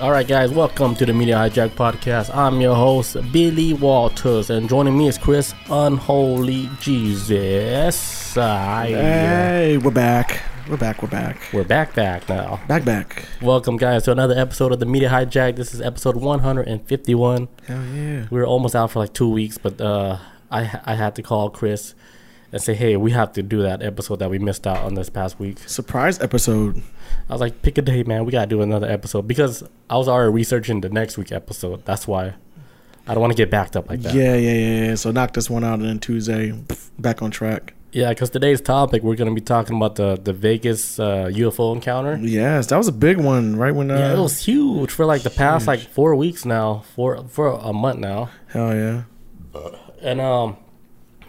All right, guys, welcome to the Media Hijack Podcast. I'm your host, Billy Walters, and joining me is Chris Unholy Jesus. I, Hey, we're back. We're back. We're back. we're back, back now. Back, back. Welcome, guys, to another episode of the Media Hijack. This is episode 151. Hell yeah. We were almost out for like two weeks, but uh, I I had to call Chris and say, hey, we have to do that episode that we missed out on this past week. Surprise episode. I was like, pick a day, man. We gotta do another episode because I was already researching the next week episode. That's why I don't want to get backed up like that. Yeah, yeah, yeah, yeah. So knock this one out and then Tuesday, back on track. Yeah, because today's topic we're gonna be talking about the the Vegas uh, UFO encounter. Yes, that was a big one, right when uh, yeah, it was huge for like the past huge. like four weeks now, for for a month now, hell yeah. and um,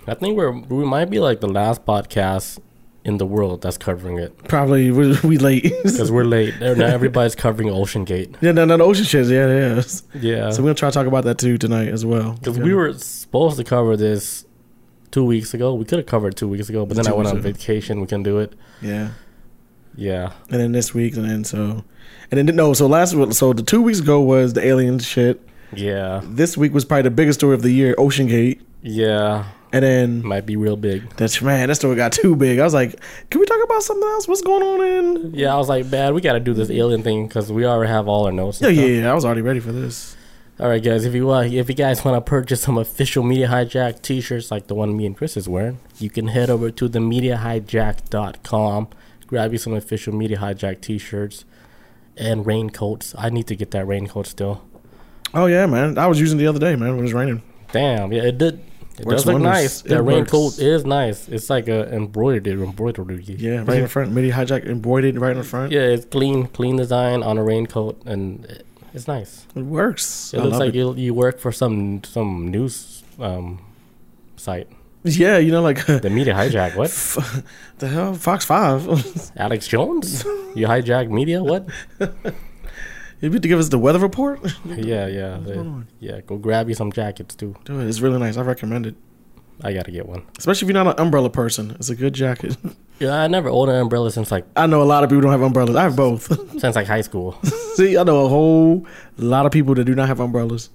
I think we're we might be like the last podcast in the world that's covering it Probably we, we late. because we're late. Now everybody's covering Ocean Gate. yeah, no, no, the ocean shit. Yeah, yeah. Yeah, So we're gonna try to talk about that too tonight as well. Because we were supposed to cover this two weeks ago. We could have covered two weeks ago, but then Two I went on ago. vacation. We couldn't do it. Yeah, Yeah. and then this week, and then so, and then no. So last, so the two weeks ago was the alien shit. Yeah. This week was probably the biggest story of the year, Ocean Gate, Yeah. And then Might be real big. That's man, that story got too big. I was like, can we talk about something else? What's going on in? Yeah, I was like, man, we got to do this alien thing because we already have all our notes. Yeah, yeah, yeah. I was already ready for this. All right, guys. If you uh, if you guys want to purchase some official Media Hijack T-shirts like the one me and Chris is wearing, you can head over to the MediaHijack.com. Grab you some official Media Hijack T-shirts and raincoats. I need to get that raincoat still. Oh yeah, man. I was using it the other day, man. When it was raining. Damn, yeah, it did. It Works does look wonders. nice. It That raincoat is nice. It's like a embroidered embroidery. Yeah, right in the front. Media hijack embroidered right in the front. Yeah, it's clean, clean design on a raincoat, and it's nice. It works. It I looks like it. you you work for some some news um site. Yeah, you know, like The media hijack. What? the hell, Fox Five. Alex Jones? You hijack media? What? you need to give us the weather report. Yeah, yeah, the- yeah. Go grab you some jackets too. Dude, it's really nice. I recommend it, I gotta get one. especially if you're not an umbrella person. It's a good jacket. Yeah, I never owned an umbrella since like I know a lot of people don't have umbrellas. I have both. since like high school. See, I know a whole lot of people that do not have umbrellas.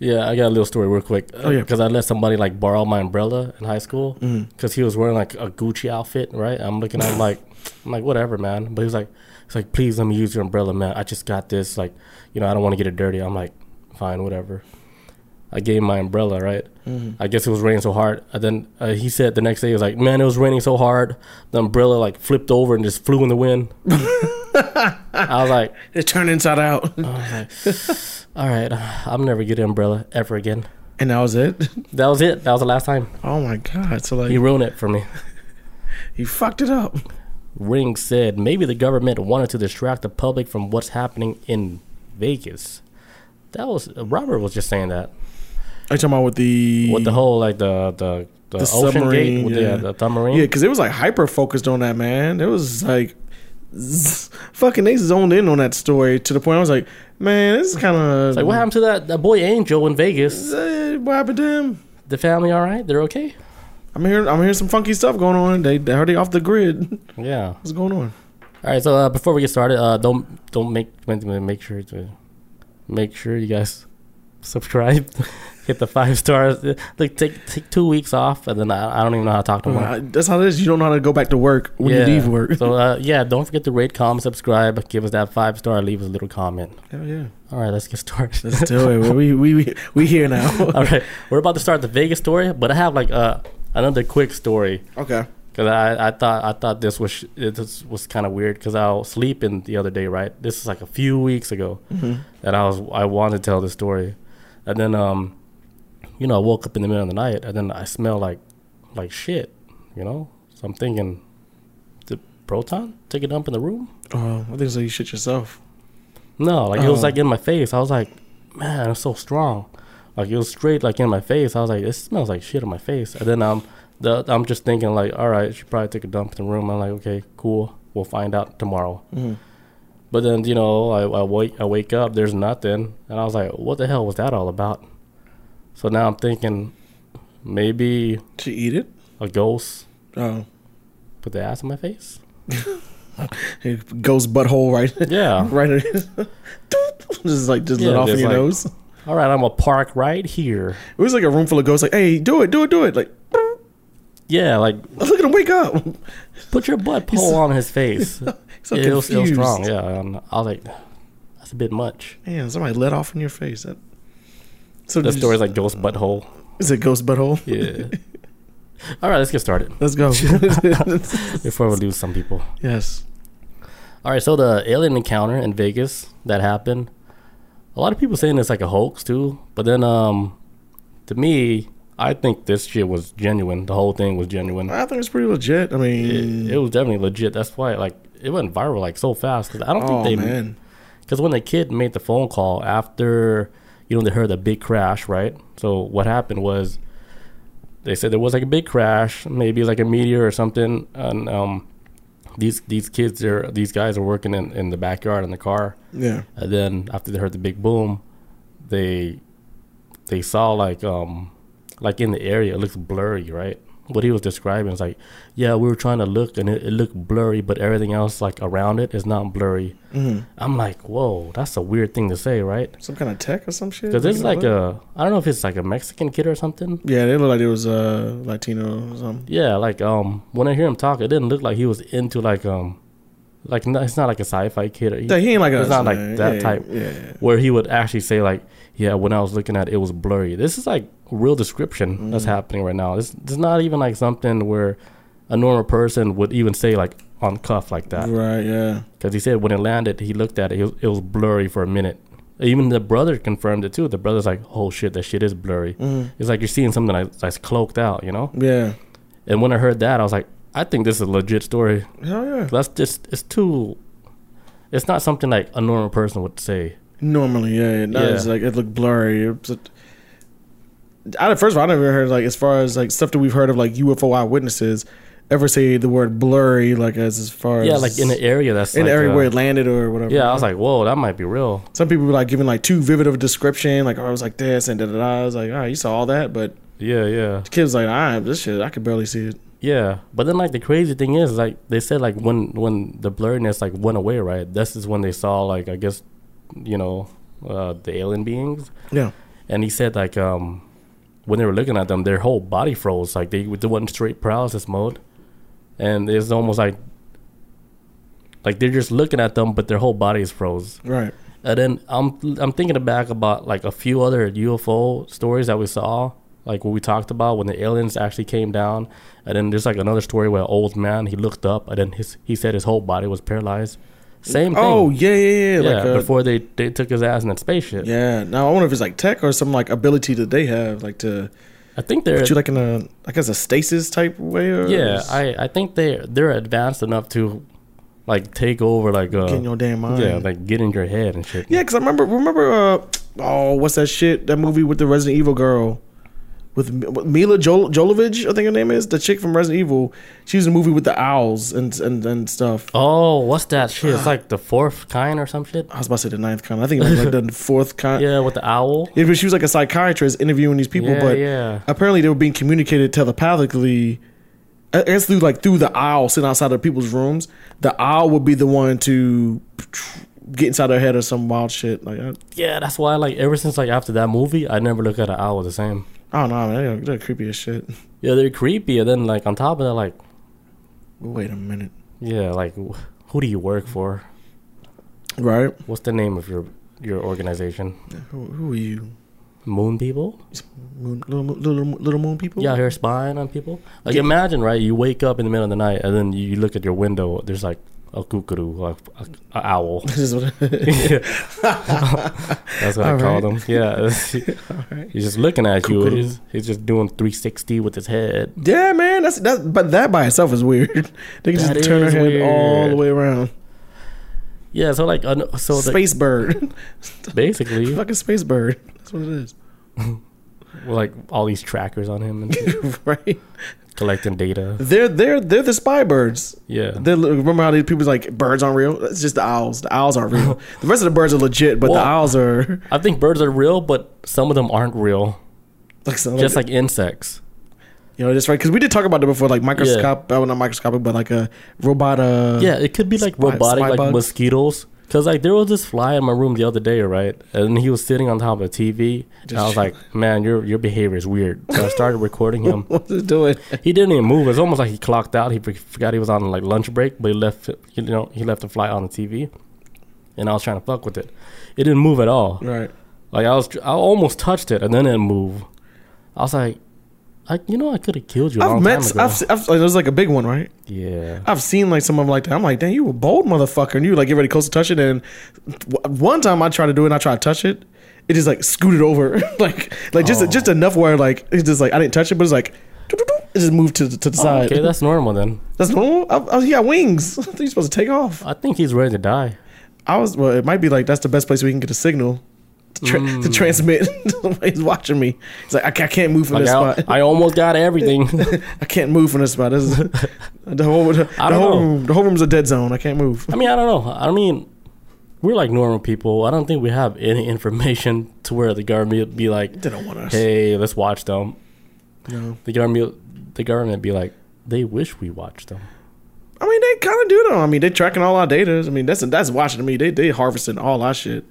Yeah, I got a little story real quick. Oh, yeah. because I let somebody like borrow my umbrella in high school mm-hmm. because he was wearing like a Gucci outfit, right? I'm looking at him like, I'm like, whatever, man. But he was like, he's like, please let me use your umbrella, man. I just got this, like, you know, I don't want to get it dirty. I'm like, fine, whatever. I gave him my umbrella, right? Mhm. I guess it was raining so hard. And then uh, he said the next day he was like, man, it was raining so hard, the umbrella like flipped over and just flew in the wind. I was like, It turned inside out, like, all right, I'm never getting an umbrella ever again. and that was it. That was it. That was the last time. Oh my god! So like He ruined it for me. he fucked it up. Ring said maybe the government wanted to distract the public from what's happening in Vegas. That was Robert was just saying that Are you talking about with the with the whole like the the the, The submarine, gate with yeah. the, the submarine. Yeah, because it was like hyper focused on that man. It was like zzz, fucking they zoned in on that story to the point I was like, man, this is kind of like what happened to that, that boy Angel in Vegas? What happened to him? The family all right? They're okay? I'm hearing I'm hearing some funky stuff going on. They they already off the grid. Yeah. What's going on? All right. So uh, before we get started, uh, don't don't make make sure to make sure you guys subscribe, hit the five stars. Like take take two weeks off, and then I, I don't even know how to talk more. Uh, that's how it is. You don't know how to go back to work when you leave work. so uh, yeah, don't forget to rate, comment, subscribe, give us that five star, leave us a little comment. Hell yeah. All right, let's get started. Let's do it. We we we, we here now. All right, we're about to start the Vegas story, but I have like uh, another quick story okay. because I, I thought I thought this was this was kind of weird because I was sleeping the other day, right? This is like a few weeks ago, hmm and I was I wanted to tell the story, and then um, you know, I woke up in the middle of the night, and then I smell like like shit, you know. So I'm thinking, did Proton take a dump in the room? Oh, I think so. You shit yourself. No, like it was Oh. like in my face. I was like, man, it's so strong. Like it was straight like in my face. I was like, it smells like shit in my face. And then um, the I'm just thinking like, all right, she probably took a dump in the room. I'm like, okay, cool. We'll find out tomorrow. hmm But then you know, I, I wake I wake up, there's nothing, and I was like, what the hell was that all about? So now I'm thinking, maybe To eat it. a ghost Oh, put the ass in my face. goes butthole right. Yeah. right. in- just like just Yeah, let off in your like- nose. All right, I'm gonna park right here. It was like a room full of ghosts. Like, hey, do it, do it, do it. Like, Yeah, like look at him wake up. put your butt pole on his face. so Yeah, it, was, it was strong. Yeah, and I was like, that's a bit much. Man, somebody let off in your face. That, so The just- story's like ghost butthole. Is it ghost butthole? Yeah. All right, let's get started Let's go. before we lose some people. yes. All right, so the alien encounter in Vegas that happened. A lot of people saying it's like a hoax too, but then um, to me, I think this shit was genuine. The whole thing was genuine. I think it's pretty legit. I mean, It, it was definitely legit. That's why like it went viral like so fast because I don't oh think they man. because when the kid made the phone call after you know they heard the big crash, right? So what happened was they said there was like a big crash, maybe like a meteor or something, and um, these these kids are these guys are working in, in the backyard in the car, Yeah. and then after they heard the big boom, they they saw like um like in the area it looks blurry, right? What he was describing is like, yeah, we were trying to look and it, it looked blurry, but everything else like around it is not blurry. hmm I'm like, whoa, that's a weird thing to say, right? Some kind of tech or some shit. Because this is like a, I don't know if it's like a Mexican kid or something. Yeah, they look like it was uh Latino or something. Yeah, like um, when I hear him talk, it didn't look like he was into like um, like no, it's not like a sci-fi kid. He- he ain't like It's us, not like man. that Yeah, type. Yeah, yeah. where he would actually say like, yeah, when I was looking at it, it was blurry. This is like real description that's Mm. happening right now. It's, is not even like something where a normal person would even say like on cuff like that. Right. Yeah. Because he said when it landed, he looked at it, it was, it was blurry for a minute. Even the brother confirmed it too. The brother's like, "Oh shit, that shit is blurry." Mhm. It's like you're seeing something that's, that's cloaked out, you know. Yeah. And when I heard that, I was like, "I think this is a legit story." Hell yeah. That's just it's too. It's not something like a normal person would say. Normally, yeah. No, Yeah. it's like it looked blurry. It I, first of all, I never heard like as far as like stuff that we've heard of like UFO eyewitnesses ever say the word blurry like as far as far Yeah, as like in the area that's in like, the area uh, where it landed or whatever. Yeah, I was like, "Whoa, that might be real." some people were like giving like too vivid of a description. Like oh, I was like this and da da da. I was like, all right, you saw all that, but Yeah, yeah, the kid was like, I this shit, I could barely see it. yeah. But then like the crazy thing is like they said like when when the blurriness like went away, right? This is when they saw like I guess you know uh, the alien beings. Yeah. and he said like um when they were looking at them their whole body froze. Like they they went straight paralysis mode. And it's almost like like they're just looking at them but their whole body is froze. Right. and then i'm i'm thinking back about like a few other ufo stories that we saw like what we talked about when the aliens actually came down. And then there's like another story where an old man he looked up and then his he said his whole body was paralyzed same thing Oh yeah, yeah, yeah. yeah like uh, before they, they took his ass in that spaceship Yeah. Now I wonder if it's like tech or some like ability that they have, like to i think they're put you like in a I guess a stasis type way. Or Yeah, I, I think they they're advanced enough to like take over like uh get in your damn mind. yeah like get in your head and shit. Yeah, because I remember remember uh oh what's that shit that movie with the Resident Evil girl with Mila Jol- Jovovich I think her name is the chick from Resident Evil. She was in a movie with the owls and and, and stuff. Oh, what's that shit? It's like the fourth kind or some shit. I was about to say the ninth kind. I think it was like the fourth kind. Yeah, with the owl. Yeah, but she was like a psychiatrist interviewing these people, yeah, but yeah. apparently they were being communicated telepathically. Uh, I guess through like through the owl sitting outside of people's rooms. The owl would be the one to get inside their head or some wild shit. Like I, Yeah, that's why like ever since like after that movie, I never look at an owl the same. I don't know, man. They're, they're creepy as shit. Yeah, they're creepy, and then like on top of that, like Wait a minute, yeah, like wh- who do you work for? right? What's the name of your your organization? Who, who are you? Moon people? Moon, little, little little moon people? Yeah, here spying on people. Like imagine, right? You wake up in the middle of the night and then you look at your window. There's like a kookaroo, a, a, a owl. This is what- That's what I All right. them. Yeah, he's just looking at you. He's, he's just doing 360 with his head. yeah, man. That's that. But that by itself is weird. They can That just turn is head all the way around. Yeah, so like, uh, so the, space bird, basically, fucking space bird. That's what it is, like all these trackers on him and right? Collecting data. They're they're they're the spy birds. Yeah, They remember how these people's like birds aren't real? It's just the owls. The owls aren't real. the rest of the birds are legit, but the owls are I think birds are real, but some of them aren't real. like some, Just like insects. you know, just right because we did talk about that before, like microscopic, uh, well, not microscopic, but like a robot. Uh, Yeah, it could be like spy- robotic, spy like bugs. mosquitoes. Cause like there was this fly in my room the other day, right? And he was sitting on top of a TV. And I was like, "Man, your your behavior is weird." So I started recording him. What's it doing? He didn't even move. It's almost like he clocked out. He forgot he was on like lunch break, but he left. You know, he left the fly on the TV, and I was trying to fuck with it. It didn't move at all. Right. Like I was, I almost touched it, and then it moved. I was like, I, you know, I could have killed you. I've met. I've, se- I've like, there's like a big one, right? yeah. I've seen like some of them like that. I'm like, dang, you a bold motherfucker, and you like get ready close to touch it. And w- one time I tried to do it, and I tried to touch it. It just like scooted over, like like just Oh. just enough where like it's just like I didn't touch it, but it's like it just moved to the, to the oh, side. Okay, that's normal then. That's normal. I, I, he got wings. I think he's supposed to take off. I think he's ready to die. I was well. It might be like that's the best place we can get a signal tra- Mm. to transmit. he's watching me. He's like I, I can't move from Like this I, spot. I almost got everything. I can't move from this spot. This is, the whole the, I the whole know. room, the whole room's a dead zone. I can't move. I mean, I don't know. I mean, we're like normal people. I don't think we have any information to where the government be like, They don't want us. "Hey, let's watch them." No. The government, the government be like, "They wish we watched them." I mean, they kind of do though. I mean, they tracking all our data. I mean, that's that's watching to me. They they harvesting all our shit.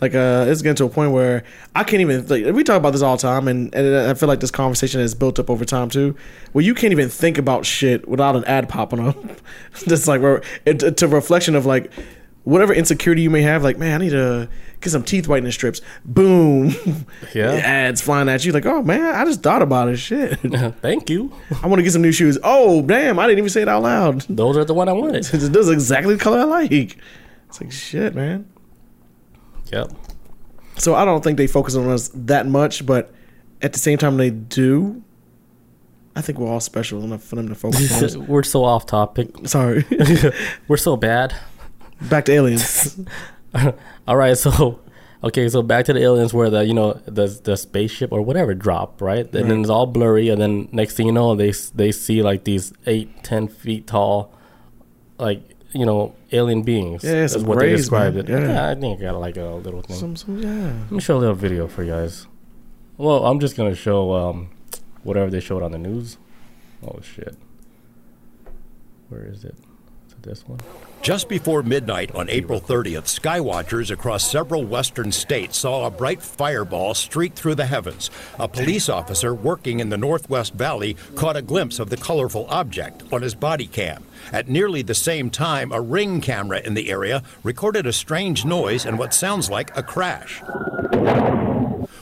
Like, uh, it's getting to a point where I can't even. Like, we talk about this all the time, and, and I feel like this conversation has built up over time too, where you can't even think about shit without an ad popping up. Just like where it, it's a reflection of like whatever insecurity you may have. Like, man, I need to get some teeth whitening strips. Boom, Yeah. ads flying at you. Like, oh man, I just thought about it. Shit, Thank you. I want to get some new shoes. Oh damn, I didn't even say it out loud. Those are the one I wanted. This is exactly the color I like. It's like shit, man. Yep. So I don't think they focus on us that much, but at the same time they do. I think we're all special enough for them to focus on us. we're so off topic. Sorry. We're so bad. Back to aliens. All right, so okay, so back to the aliens where the you know the the spaceship or whatever drop right? And then it's all blurry, and then next thing you know, they they see like these eight, ten feet tall, like you know, alien beings. Yeah, That's what they described man. it. Yeah. Yeah. I think I got like a little thing. some, some, yeah. Let me show a little video for you guys. Well, I'm just gonna show um whatever they showed on the news. Oh shit. Where is it? Is it this one? Just before midnight on April 30th, skywatchers across several western states saw a bright fireball streak through the heavens. A police officer working in the Northwest Valley caught a glimpse of the colorful object on his body cam. At nearly the same time, a ring camera in the area recorded a strange noise and what sounds like a crash.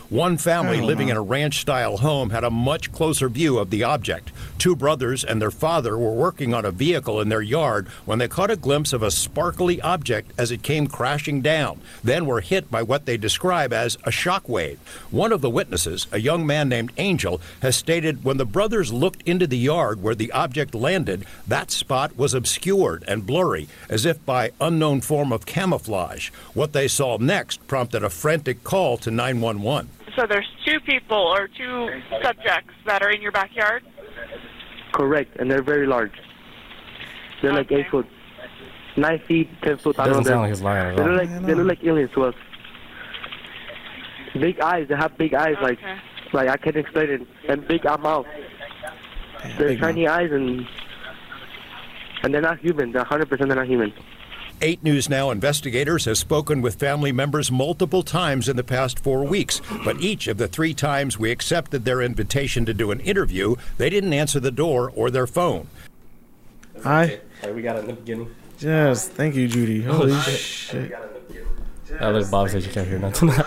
One family oh, living in a ranch style home had a much closer view of the object. Two brothers and their father were working on a vehicle in their yard when they caught a glimpse of a sparkly object as it came crashing down, then were hit by what they describe as a shock wave. One of the witnesses, a young man named Angel, has stated when the brothers looked into the yard where the object landed, that spot was obscured and blurry, as if by unknown form of camouflage. What they saw next prompted a frantic call to 911. So there's two people or two subjects that are in your backyard. Correct, and they're very large. They're like eight foot, nine feet, ten foot. I Doesn't don't sound like he's lying at They all. look like they look like aliens to us. Big eyes. They have big eyes, like Okay. like I can't explain it. And big uh, mouth. They're big tiny eyes and and they're not human. They're 100 percent they're not human. 8 News Now investigators have spoken with family members multiple times in the past four weeks, but each of the three times we accepted their invitation to do an interview, they didn't answer the door or their phone. Hi. we got it in the beginning. Yes. Thank you, Judy. Oh, Holy shit. Oh, look, Bob says you can't hear nothing. Hold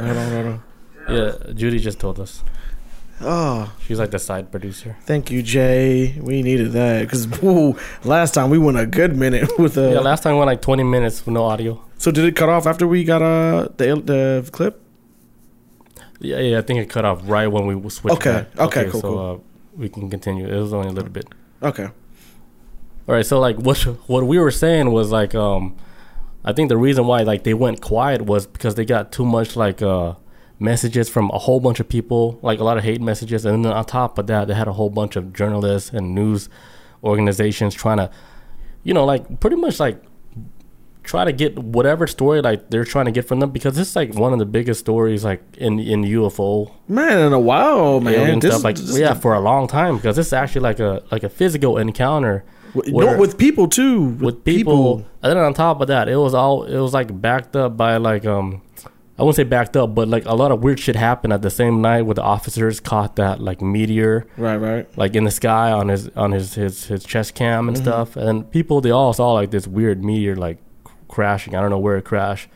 on, hold on. yeah, Judy just told us. Oh, She's like the side producer. thank you, Jay. We needed that because last time we went a good minute with uh Yeah, last time we went like 20 minutes with no audio. So did it cut off after we got uh the the clip? Yeah, yeah, I think it cut off right when we switched. Okay, back. okay, cool, so cool. Uh, we can continue. It was only a little bit. Okay. All right, so like what what we were saying was like um, I think the reason why like they went quiet was because they got too much like uh messages from a whole bunch of people, like a lot of hate messages, and then on top of that, they had a whole bunch of journalists and news organizations trying to, you know, like pretty much like try to get whatever story like they're trying to get from them. Because this is like one of the biggest stories like in in UFO Man, in a while, man. This, stuff. Like this- yeah for a long time. Because this is actually like a like a physical encounter With, where- no, with people too. With, with people, and then on top of that, it was all it was like backed up by like um, I wouldn't say backed up, but like a lot of weird shit happened at the same night where the officers caught that like meteor Right, right. like in the sky on his on his his, his chest cam and mm-hmm. stuff, and people they all saw like this weird meteor like crashing. I don't know where it crashed.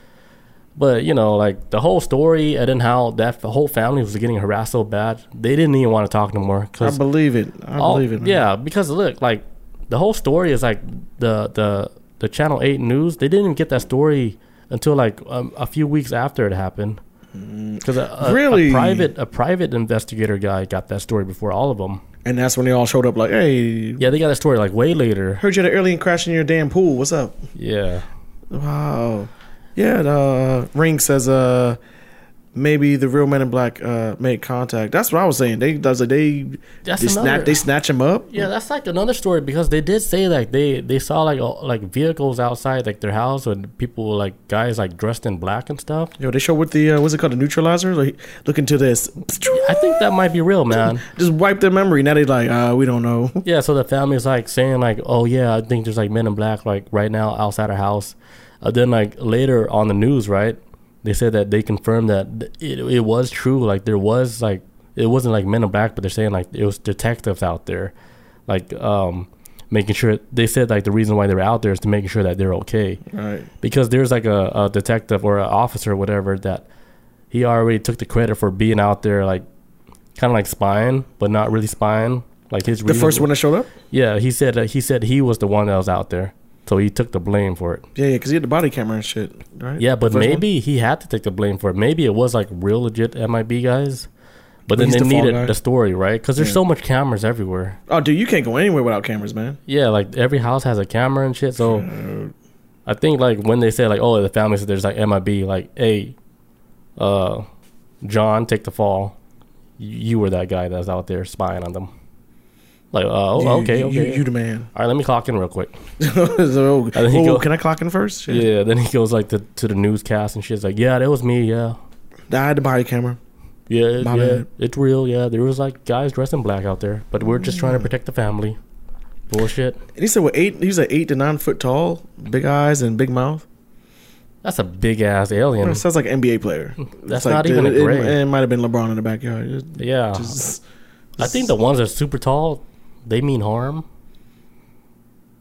But you know, like the whole story, and then how that the whole family was getting harassed so bad, they didn't even want to talk no more. I believe it. I all- believe it. Man. Yeah, because look, like the whole story is like the the the Channel Eight news. They didn't even get that story until like um, a few weeks after it happened. Because a, a- a private a private investigator guy got that story before all of them. And that's when they all showed up. Like, hey, Yeah, they got that story like way later. heard you had an alien crash in your damn pool. What's up? Yeah, Wow. Yeah, the uh, ring says uh maybe the real men in black uh made contact. That's what I was saying. They does like they That's they snatch another- they snatch him up. yeah, that's like another story because they did say like they they saw like like vehicles outside like their house and people like guys like dressed in black and stuff. Yo, they show with the uh, what's it called the neutralizer. Like look into this. I think that might be real, man. Just wipe their memory. Now they like uh we don't know. Yeah, so the family's like saying like, "Oh yeah, I think there's like men in black like right now outside our house." Uh, then like later on the news, right? They said that they confirmed that it, it was true. Like there was like it wasn't like men in black, but they're saying like it was detectives out there, like um making sure. They said like the reason why they were out there is to making sure that they're okay Right. because there's like a, a detective or an officer or whatever that he already took the credit for being out there like kind of like spying but not really spying like his The reason- first one that showed up. yeah he said that he said he was the one that was out there so he took the blame for it Yeah, yeah, because he had the body camera and shit. Right. yeah but first one? maybe he had to take the blame for it maybe it was like real legit mib guys but then they the needed guy. the story right because there's Yeah. so much cameras everywhere Oh, dude, you can't go anywhere without cameras, man. Yeah, like every house has a camera and shit. So I think like when they say like, oh, the family said there's like MIB, like, hey, uh, John, take the fall. You, you were that guy that's out there spying on them. Like, uh, oh, You- okay, okay. You, you the man. All right, let me clock in real quick. so, And then he oh, go- can I clock in first? Shit. Yeah, then he goes like to, to the newscast and shit's like, yeah, that was me. Yeah, I had the body camera. yeah, it- My yeah, bad. it's real. Yeah, there was like guys dressed in black out there, but we're just trying to protect the family. Bullshit. And he said, "What eight? He was like eight to nine foot tall, big eyes and big mouth. That's a big ass alien. It sounds like an NBA player. Hmm, that's It's like not even a it, it- gray. It, might have been LeBron in the backyard. It- Yeah. just- I think the ones that are super tall, they mean harm,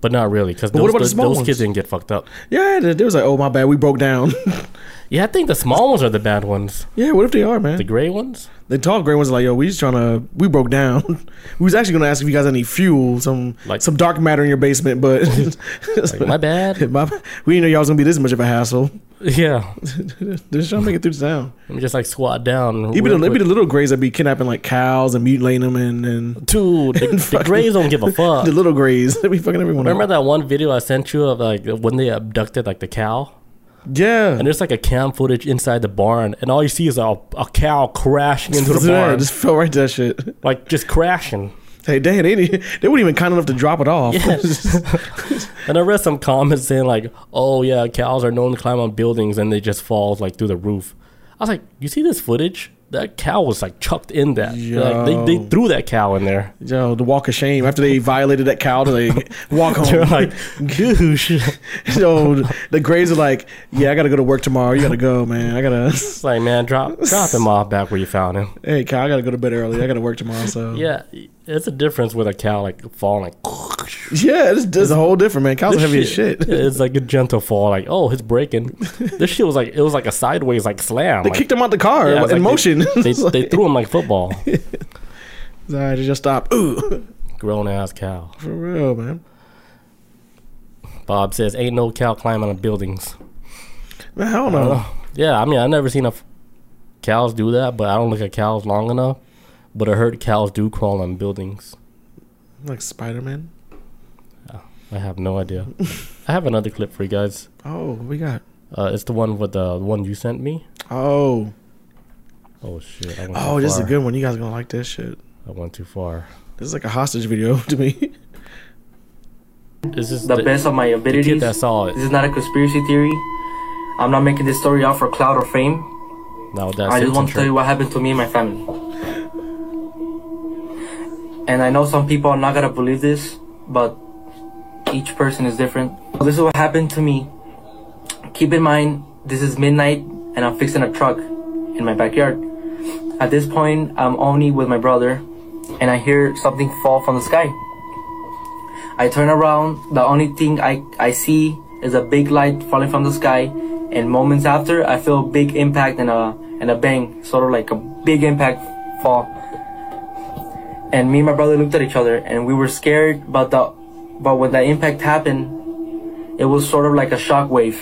but not really because those, what about the those, small those ones? kids didn't get fucked up. yeah, they, they was like, "Oh my bad, we broke down." Yeah, I think the small ones are the bad ones. yeah, what if they are, man? The gray ones. The tall gray ones are like, "Yo, we just trying to, we broke down." we was actually gonna ask if you guys had any fuel, some Like- some dark matter in your basement, but Like, my bad. My- we didn't know y'all was gonna be this much of a hassle. Yeah, Just trying to make it through the town. let me just like squat down. Be, the, be the little grays that be kidnapping like cows and mutilating them, and, and Dude, the, the fucking- grays don't give a fuck. the little grays they be fucking everyone. Remember up. that one video I sent you of like when they abducted like the cow, Yeah, and there's like a cam footage inside the barn, and all you see is a, a cow crashing into the barn, just fell right to that shit. like just crashing. Hey, dang, they they weren't even kind enough to drop it off. And I read some comments saying like, "Oh yeah, cows are known to climb on buildings and they just fall like through the roof." I was like, "You see this footage? That cow was like chucked in that. Like, they they threw that cow in there. Yo, the walk of shame after they violated that cow to like walk home. They're like, "Goosh." so the Grays are like, yeah, I gotta go to work tomorrow. You gotta go, man. I gotta. It's like, man, drop drop him off back where you found him. Hey, cow, I gotta go to bed early. I gotta work tomorrow. So Yeah, it's a difference with a cow like falling. Yeah, it's, it's a whole different man. Cows are heavy as shit. It's like a gentle fall. Like, oh, it's breaking. this shit was like it was like a sideways like slam. They like, kicked him out the car yeah, in like motion. They, they, they threw him like football. Alright, they just stop. Ooh, Grown ass cow. for real, man. Bob says, "Ain't no cow climbing on buildings." Man, I don't I don't know. know. Yeah, I mean, I've never seen a f- cows do that, but I don't look at cows long enough. But I heard cows do crawl on buildings. Like Spider Man. I have no idea. I have another clip for you guys. Oh, what we got? Uh, it's the one with the one you sent me. Oh, Oh shit! I went oh, too this is a good one. You guys are gonna like this shit. I went too far. This is like a hostage video to me. This is the the, best of my the abilities. kid that saw it. This is not a conspiracy theory. I'm not making this story out for clout or fame. Now that I just want to tell you what happened to me and my family. And I know some people are not gonna believe this, but each person is different. This is what happened to me. Keep in mind, this is midnight and I'm fixing a truck in my backyard. At this point, I'm only with my brother and I hear something fall from the sky. I turn around, the only thing I, I see is a big light falling from the sky and moments after I feel a big impact and a and a bang, sort of like a big impact fall. And me and my brother looked at each other and we were scared but the but when that impact happened it was sort of like a shock wave.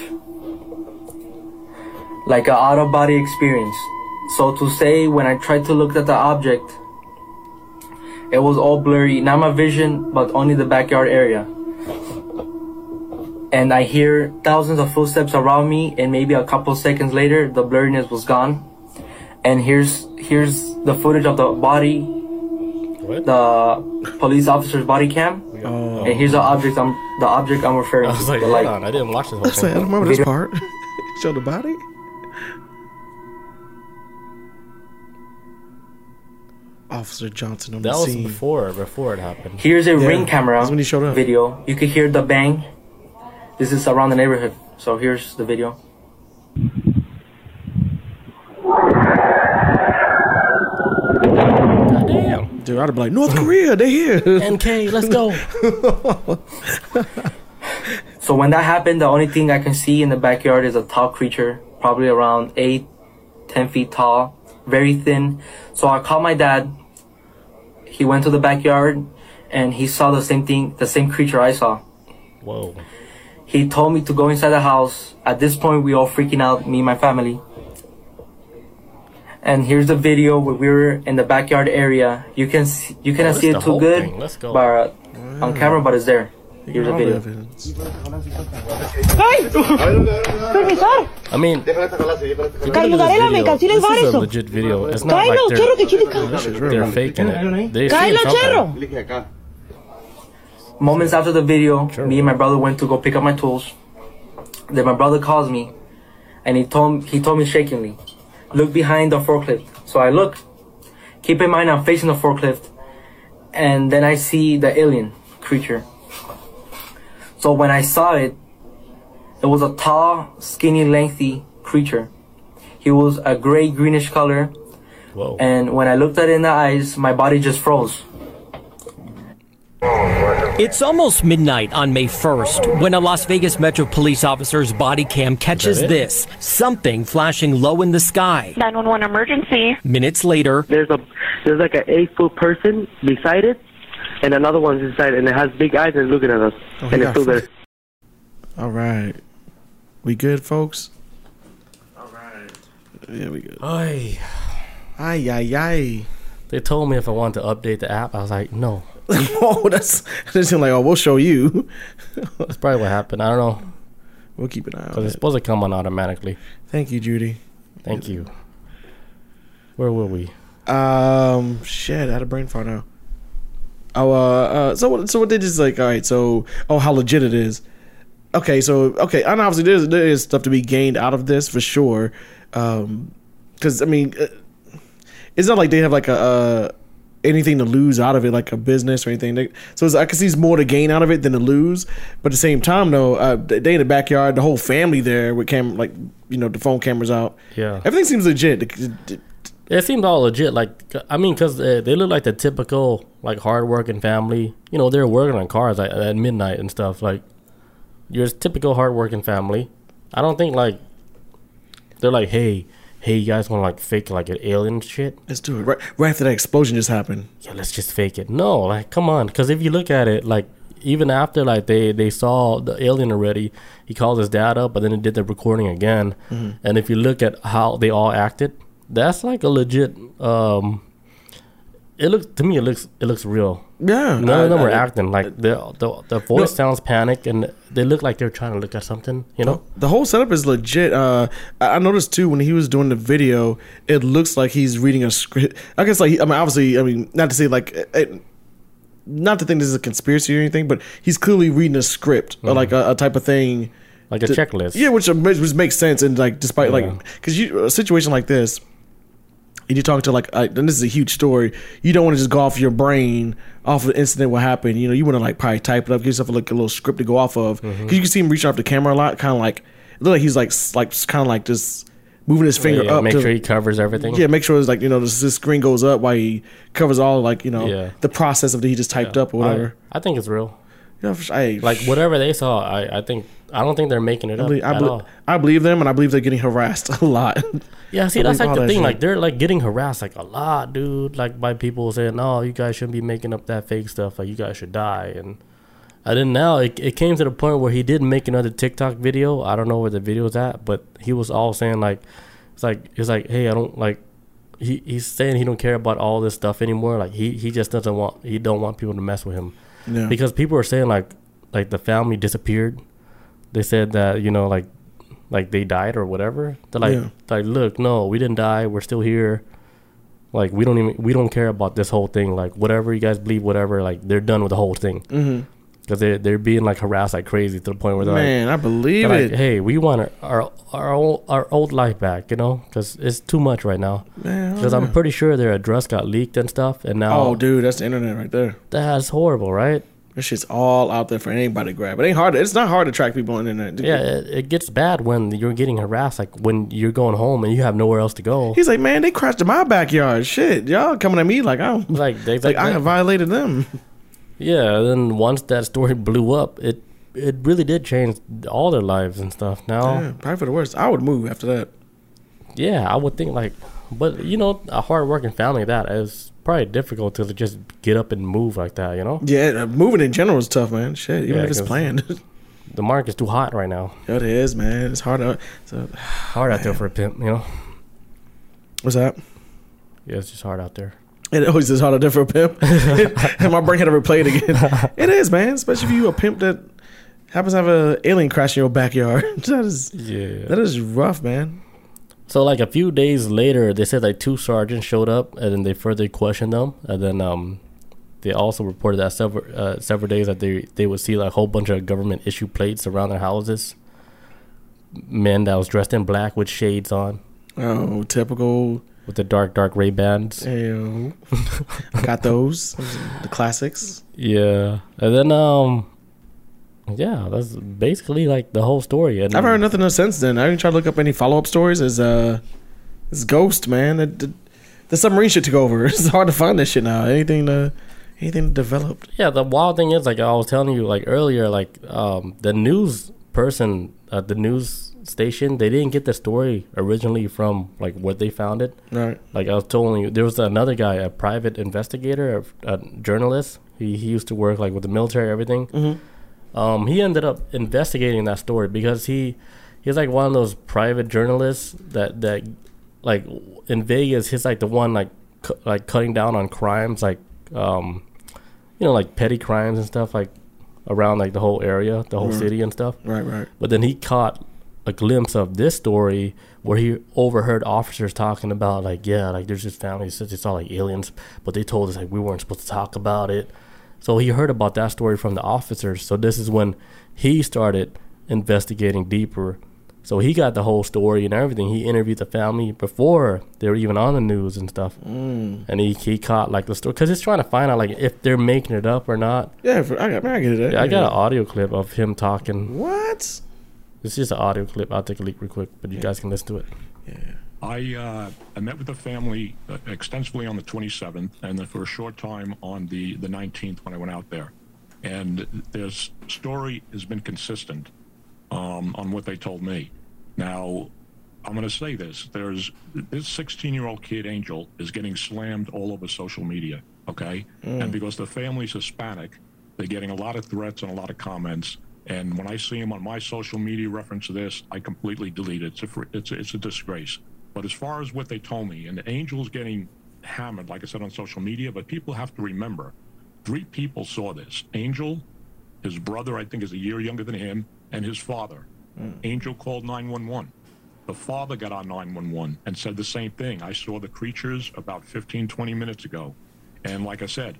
Like an out of body experience. So to say when I tried to look at the object it was all blurry, not my vision, but only the backyard area. And I hear thousands of footsteps around me, and maybe a couple seconds later, the blurriness was gone. And here's here's the footage of the body, What? the police officer's body cam, Oh. and here's the object I'm the object I'm referring to. I to. was like, the hold light. on, I didn't watch this whole I was like, I don't remember this part. Show the body. Officer Johnson on That the was scene. before before it happened. Here's a Yeah, ring camera that's when he showed up. video. You could hear the bang. This is around the neighborhood. So here's the video. Damn. Dude, I'd be like, North Korea, they here. NK, let's go. So when that happened, the only thing I can see in the backyard is a tall creature, probably around 8, 10 feet tall, very thin. So I called my dad. He went to the backyard and he saw the same thing, the same creature I saw. Whoa. He told me to go inside the house. At this point, we all freaking out, me and my family. And here's the video where we were in the backyard area. You can see, you cannot this see it too good, thing. Let's go. but uh, on camera, but it's there. Here's the video. evidence. I mean, que ayudaré la mercancía en el this is a legit video. It's not like Cáelo, Cherro, que they're, they're faking it. They see Cáelo, something. Cherro. Moments after the video, me and my brother went to go pick up my tools. Then my brother calls me, and he told he told me shakingly, "Look behind the forklift." So I look. Keep in mind I'm facing the forklift, and then I see the alien creature. So when I saw it, it was a tall, skinny, lengthy creature. He was a gray greenish color, Whoa. and when I looked at it in the eyes, my body just froze. It's almost midnight on May 1st when a Las Vegas Metro police officer's body cam catches this something flashing low in the sky. 911 emergency. Minutes later, There's a there's like an eight foot person beside it, and another one's inside, and it has big eyes and looking at us, Oh, and it's still there. All right. We good, folks? All right. Yeah, we good. Ay. Ay, ay, ay. They told me if I wanted to update the app. I was like, no. Oh, that's that's like, oh, we'll show you. That's probably what happened. I don't know. We'll keep an eye on Because it's supposed to come on automatically. Thank you, Judy. Thank you. Where were we? Um, shit, I had a brain fart now. Oh, uh, uh, so what? So what they just like? All right, so oh, how legit it is. Okay, so okay, and obviously there's there is stuff to be gained out of this for sure. Um, because I mean, uh, it's not like they have like a uh, anything to lose out of it, like a business or anything. So it's, I can see it's more to gain out of it than to lose. But at the same time, though, uh, they in the backyard, the whole family there with cam, like you know, the phone cameras out. Yeah. Everything seems legit. It seemed all legit. Like, I mean, because uh, they look like the typical, like, hardworking family. You know, they're working on cars at, at midnight and stuff. Like, your typical hardworking family. I don't think, like, they're like, hey, hey, you guys want to, like, fake, like, an alien shit? Let's do it. Right, right after that explosion just happened. Yeah, let's just fake it. No, like, come on. Because if you look at it, like, even after, like, they, they saw the alien already, he called his dad up, but then he did the recording again. And if you look at how they all acted, that's, like, a legit, um... It looks to me. It looks. It looks real. Yeah, None I- of them were I- acting like the the the voice sounds panic, and they look like they're trying to look at something. You know. The whole setup is legit. Uh, I noticed too when he was doing the video, it looks like he's reading a script. I guess like I mean, obviously, I mean, not to say like, it, not to think this is a conspiracy or anything, but he's clearly reading a script or like a, a type of thing, Like a to- checklist. Yeah, which which makes sense and like despite Yeah. like because you a situation like this, and you talk to like, uh, and this is a huge story. You don't want to just go off your brain off of the incident what happened. You know, you want to like probably type it up, give yourself like a little script to go off of because Mm-hmm. you can see him reaching off the camera a lot, kind of like it look like he's like like kind of like just moving his finger Yeah, up. make to, sure he covers everything. yeah, make sure it's like you know the, the screen goes up while he covers all like you know Yeah. the process of the he just typed up or whatever. I, I think it's real. yeah, for sure. Hey, Like whatever they saw, I, I think I don't think they're making it I up believe, I, all. I believe them, and I believe they're getting harassed a lot. Yeah, see, that's like the that thing. shit. Like they're like getting harassed like a lot, dude. Like by people saying, "Oh, you guys shouldn't be making up that fake stuff. Like you guys should die." And and then now it, it came to the point where he did make another TikTok video. I don't know where the video's at, but he was all saying like, it's like it's like, hey, I don't like. He he's saying he don't care about all this stuff anymore. Like he he just doesn't want he don't want people to mess with him yeah. because people are saying like like the family disappeared. They said that you know like like they died or whatever. They're like Yeah. like look, no, we didn't die. We're still here. Like we don't even we don't care about this whole thing. Like whatever you guys believe, whatever. Like they're done with the whole thing hmm because they they're being like harassed like crazy to the point where they're like. Man, I believe it. like, hey, we want our our our old, our old life back, you know, because it's too much right now. Because I'm pretty sure their address got leaked and stuff, and now Oh, dude, that's the internet right there. that's horrible, right? That shit's all out there for anybody to grab. It ain't hard. It's not hard to track people on the internet. Yeah, it, it gets bad when you're getting harassed, like when you're going home and you have nowhere else to go. He's like, man, they crashed in my backyard. Shit, y'all coming at me like I'm Like they like I have violated them. yeah. And then once that story blew up, it it really did change all their lives and stuff. Now, Yeah, probably for the worst. I would move after that. yeah, I would think like, but you know, a hardworking family that is probably difficult to just get up and move like that. You know, Yeah, uh, moving in general is tough, man. Shit, even Yeah, if it's planned. the market's too hot right now. it is, man. It's hard. To, so, Hard out there for a pimp. You know, what's that? yeah, it's just hard out there. It always is hard to for a pimp. and my brain had to replay it again. it is, man. Especially if you a pimp that happens to have an alien crash in your backyard. that is Yeah. that is rough, man. So like a few days later, they said like two sergeants showed up, and then they further questioned them, and then um, they also reported that several uh, several days that they they would see like a whole bunch of government issue plates around their houses. Men that was dressed in black with shades on, Oh, typical. with the dark dark Ray Bans. Ew. Got those. Those The classics. Yeah, and then um, yeah, that's basically like the whole story. And I've heard nothing since then. I didn't try to look up any follow up stories. As uh, this Ghost man, the, the, the submarine shit took over. It's hard to find this shit now. Anything to anything developed. Yeah, the wild thing is, like I was telling you, like earlier, like um, the news person at the news station, they didn't get the story originally from like where they found it. Right. Like I was telling you, there was another guy, a private investigator, a, a journalist. He he used to work like with the military, everything. Mhm. Um, he ended up investigating that story because he he's like one of those private journalists that that like in Vegas, he's like the one like cu- like cutting down on crimes, like um, you know, like petty crimes and stuff, like around like the whole area, the whole Right. city and stuff. Right. Right. But then he caught a glimpse of this story where he overheard officers talking about like, yeah, like there's this family says they saw like aliens, but they told us like we weren't supposed to talk about it. So he heard about that story from the officers. So this is when he started investigating deeper. So he got the whole story and everything. He interviewed the family before they were even on the news and stuff. Mm. And he, he caught like the story because he's trying to find out like if they're making it up or not. Yeah. For, I got. I get it. Yeah, I got an audio clip of him talking. What? It's just an audio clip. I'll take a leak real quick, but you guys can listen to it. I, uh, I met with the family uh, extensively on the 27th and then for a short time on the, the 19th when I went out there. And their story has been consistent um, on what they told me. Now, I'm going to say this. There's this 16 year old kid, Angel, is getting slammed all over social media, okay? And because the family's Hispanic, they're getting a lot of threats and a lot of comments. And when I see him on my social media reference to this, I completely delete it. It's a, it's a, it's a disgrace. But as far as what they told me, and Angel's getting hammered, like I said, on social media, but people have to remember three people saw this Angel, his brother, I think, is a year younger than him, and his father. Hmm. Angel called 911. The father got on 911 and said the same thing. I saw the creatures about 15, 20 minutes ago. And like I said,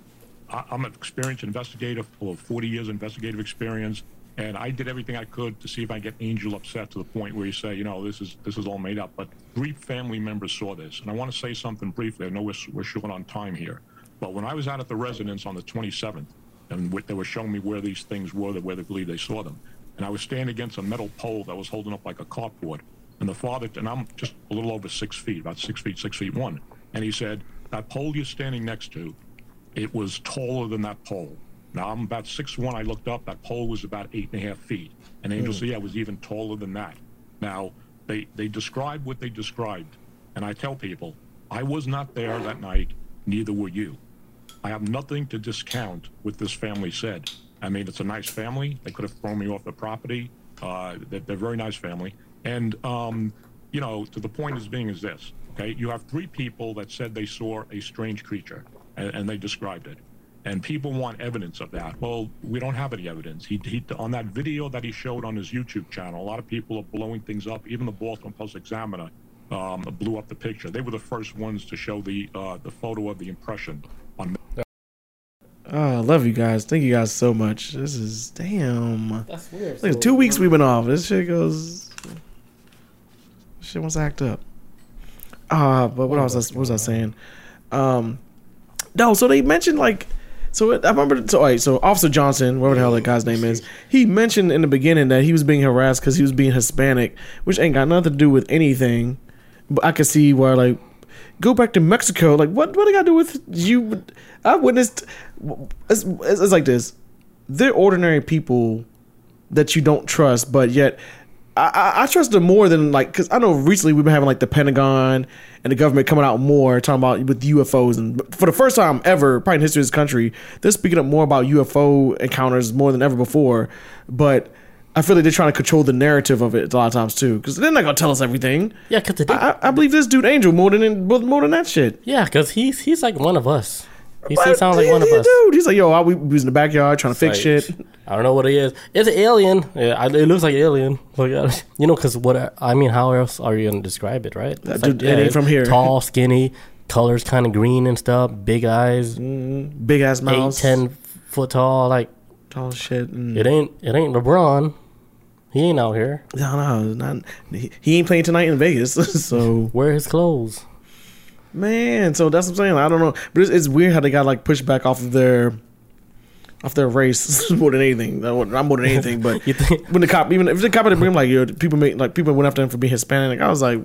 I, I'm an experienced investigator, full of 40 years investigative experience. And I did everything I could to see if I get Angel upset to the point where you say, you know, this is this is all made up. But three family members saw this, and I want to say something briefly. I know we're, we're short on time here, but when I was out at the residence on the 27th, and they were showing me where these things were, where they believe they saw them, and I was standing against a metal pole that was holding up like a carport, and the father, and I'm just a little over six feet, about six feet, six feet one, and he said, that pole you're standing next to, it was taller than that pole. Now I'm about six one. I looked up. That pole was about eight and a half feet. And Angel Mm. said, "Yeah, was even taller than that." Now they they described what they described, and I tell people, I was not there that night. Neither were you. I have nothing to discount what this family said. I mean, it's a nice family. They could have thrown me off the property. Uh, they're, they're a very nice family. And, um, you know, to the point is being is this, okay? You have three people that said they saw a strange creature, and, and they described it. And people want evidence of that. Well, we don't have any evidence. He, he on that video that he showed on his YouTube channel, a lot of people are blowing things up. Even the Boston Post Examiner um, blew up the picture. They were the first ones to show the uh, the photo of the impression on Oh, I love you guys. Thank you guys so much. This is damn. That's weird. Like So- two weeks we've been off. This shit goes. Shit wants to act up. Ah, but what else? I- What was I saying? Um, no. So they mentioned like, so I remember. So all right, so Officer Johnson, whatever the hell that guy's name is, he mentioned in the beginning that he was being harassed because he was being Hispanic, which ain't got nothing to do with anything. But I could see where like, go back to Mexico. Like, what? What do got to do with you? I witnessed. It's, it's like this. They're ordinary people that you don't trust, but yet I, I, I trust them more than like because I know recently we've been having like the Pentagon and the government coming out more talking about with UFOs and for the first time ever, probably in history of this country, they're speaking up more about UFO encounters more than ever before. But I feel like they're trying to control the narrative of it a lot of times too because they're not gonna tell us everything. Yeah, because I, I, I believe this dude Angel more than more than that shit. Yeah, because he's he's like one of us. He sounds like one of us. Dude, he's like, yo, I, we was in the backyard trying to fix Like, shit. I don't know what it is. It's an alien. Yeah, I, it looks like an alien. Like, uh, you know, because what I mean, how else are you gonna describe it, right? That It's dude- it ain't from here. Tall, skinny, colors kind of green and stuff. Big eyes, Big ass eight, mouse, ten foot tall. Like tall shit. mm. it ain't it ain't LeBron. He ain't out here. No, no, not, he, he ain't playing tonight in Vegas. so Wear his clothes. Man, so that's what I'm saying. I don't know, but it's, it's weird how they got like pushed back off of their off their race more than anything. Not more than anything, but You think- when the cop, even if the cop had bring him like, yo, people make like people went after him for being Hispanic. Like I was like,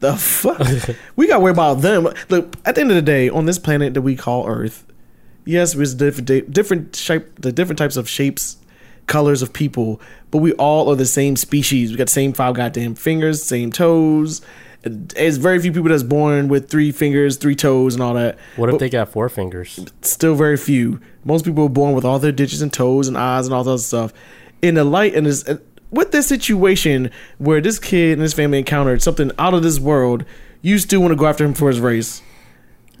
the fuck, we got to worry about them. Look, at the end of the day, on this planet that we call Earth, yes, there's different different shape, the different types of shapes, colors of people, but we all are the same species. We got the same five goddamn fingers, same toes. There's very few people that's born with three fingers, three toes, and all that. What if But they got four fingers? still very few. Most people are born with all their digits and toes and eyes and all that stuff. In the light and this with this situation where this kid and his family encountered something out of this world, you still want to go after him for his race.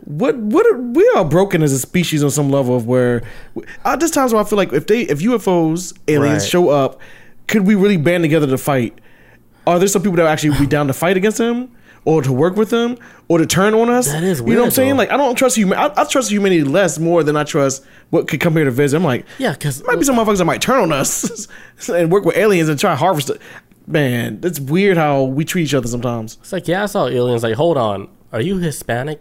What what are, we are broken as a species on some level of where at this times where I feel like if they if UFOs aliens Right. show up, could we really band together to fight? Are there some people that actually be down to fight against them, or to work with them, or to turn on us? That is weird. You know what I'm saying? though. Like I don't trust human. I, I trust humanity less more than I trust what could come here to visit. I'm like, Yeah, because might be some motherfuckers that might turn on us and work with aliens and try to harvest it. Man, it's weird how we treat each other sometimes. it's like yeah, I saw aliens. Like, hold on, are you Hispanic?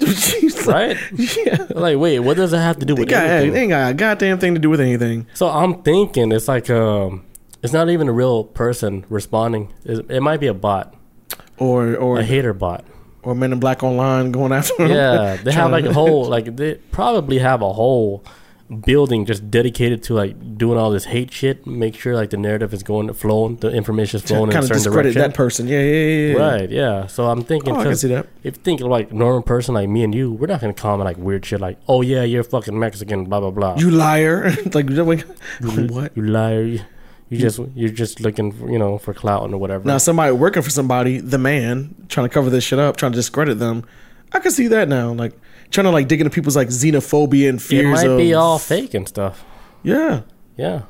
Right? yeah. Like, wait, what does that have to do with got, anything? they ain't got a goddamn thing to do with anything. So I'm thinking it's like um, it's not even a real person responding. It, it might be a bot, Or or a hater bot. or Men in Black online going after them. Yeah, they have like a whole like they probably have a whole building just dedicated to like doing all this hate shit. Make sure like the narrative is going to flowing, the information is flowing in a certain direction. that person. Yeah, yeah, yeah. yeah. Right, yeah. So I'm thinking, Oh, I can see that. if you think like normal person like me and you, we're not gonna comment like weird shit like, "Oh yeah, you're fucking Mexican," blah blah blah. You liar! like like, what? you liar. You, just you're just looking for you know for clout or whatever. Now somebody working for somebody, the man, trying to cover this shit up, trying to discredit them. I can see that now. Like trying to like dig into people's like xenophobia and fears. it might be all fake and stuff. Yeah, Yeah,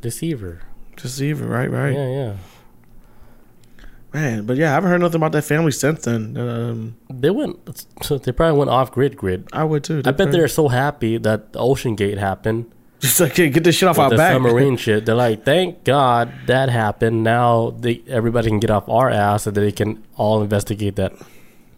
deceiver. deceiver. Right, right. Yeah, yeah. Man, but yeah, I haven't heard nothing about that family since then. Um, They went. They probably went off grid. Grid. I would too. I bet they're so happy that the Ocean Gate happened Just like get this shit off with our the back. submarine shit. They're like, thank God that happened. Now they everybody can get off our ass, and they can all investigate that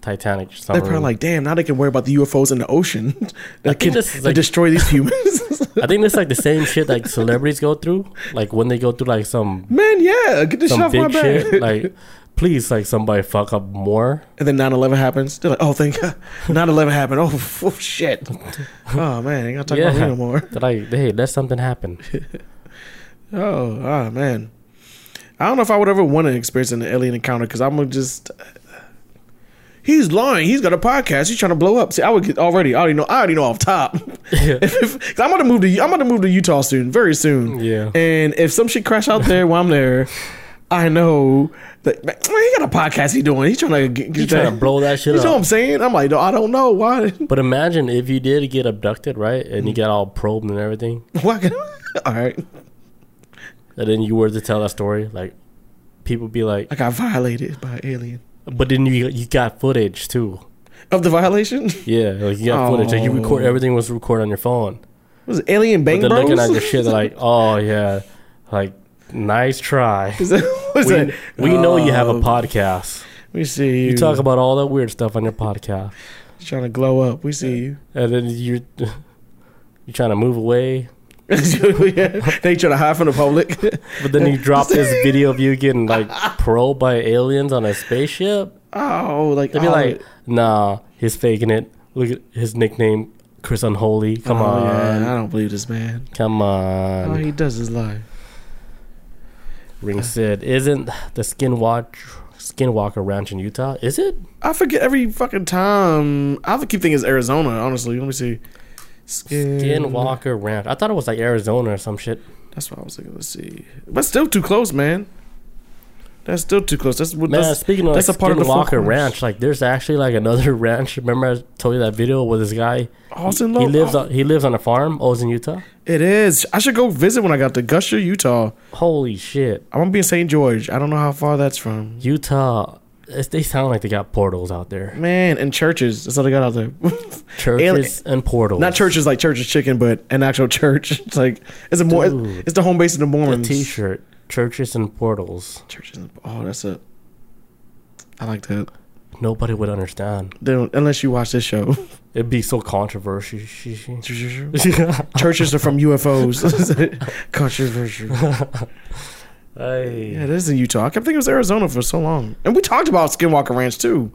Titanic They're probably like, damn, now they can worry about the UFOs in the ocean that can this is like- destroy these humans. I think it's like the same shit like celebrities go through. Like when they go through like some Man, yeah, get this shit some off my big back. shit. Like please, like somebody fuck up more. and then 9-11 happens. They're like, oh, thank God. 9-11 happened. Oh, oh shit. Oh, man, ain't got to talk about me no more. They're like, hey, let something happen. Oh, ah, man. I don't know if I would ever want to experience an alien encounter because I'm gonna just. He's lying. He's got a podcast. He's trying to blow up. See, I would get already. I already know. I already know off top. If- if- I'm gonna move to. I'm gonna move to Utah soon, very soon. Yeah. And if some shit crash out there while I'm there, I know man, he got a podcast. He doing. He's trying to get. He's trying to blow that shit You know what. I'm saying? I'm like, I don't know why. But imagine if you did get abducted, right, and Mm. you got all probed and everything, Why? All right. and then you were to tell that story, like people be like, I got violated by an alien. but then you you got footage too. Of the violation? Yeah, like you got footage. Like you record Oh. everything was recorded on your phone. It Was Alien Bang but they're Bros? looking at your shit. They're like, oh yeah, like nice try. Is that, what is we, that? we know you have a Oh, podcast. We see you. You talk about all that weird stuff on your podcast, trying to glow up. We see you. and then you you're trying to move away. yeah. They try to hide from the public. But then you drop this video of you getting like probed by aliens on a spaceship. oh, like They'd be oh, like, nah, he's faking it. Look at his nickname, Chris Unholy. Come oh, on. yeah, I don't believe this man. Come All on. he does is lie. Ring said, isn't the Skinwatch Skinwalker Ranch in Utah? Is it? I forget every fucking time. I keep thinking it's Arizona. Honestly, let me see. Skin. Skinwalker Ranch. I thought it was like Arizona or some shit. That's what I was thinking. Let's see, but still too close, man. That's still too close. That's what. Man, that's, speaking of that's a part of the Corners. Ranch, like there's actually like another ranch. Remember I told you that video with this guy? Oh, it's in He lives oh. on he lives on a farm. Oh, it's in Utah. It is. I should go visit when I got to Gusher, Utah. Holy shit, I'm gonna be in St. George. I don't know how far that's from. Utah! They sound like they got portals out there. Man, and churches. That's all they got out there. Churches and portals. Not churches like church's chicken, but an actual church. It's like it's a more. It's the home base of the A Mormons. T-shirt. Churches and portals. Churches. and- Oh, that's it. I like that. Nobody would understand. They don't, unless you watch this show. It'd be so controversial. Churches are from UFOs. Controversial. Hey. Yeah, it is in Utah. I kept thinking it was Arizona for so long, and we talked about Skinwalker Ranch too.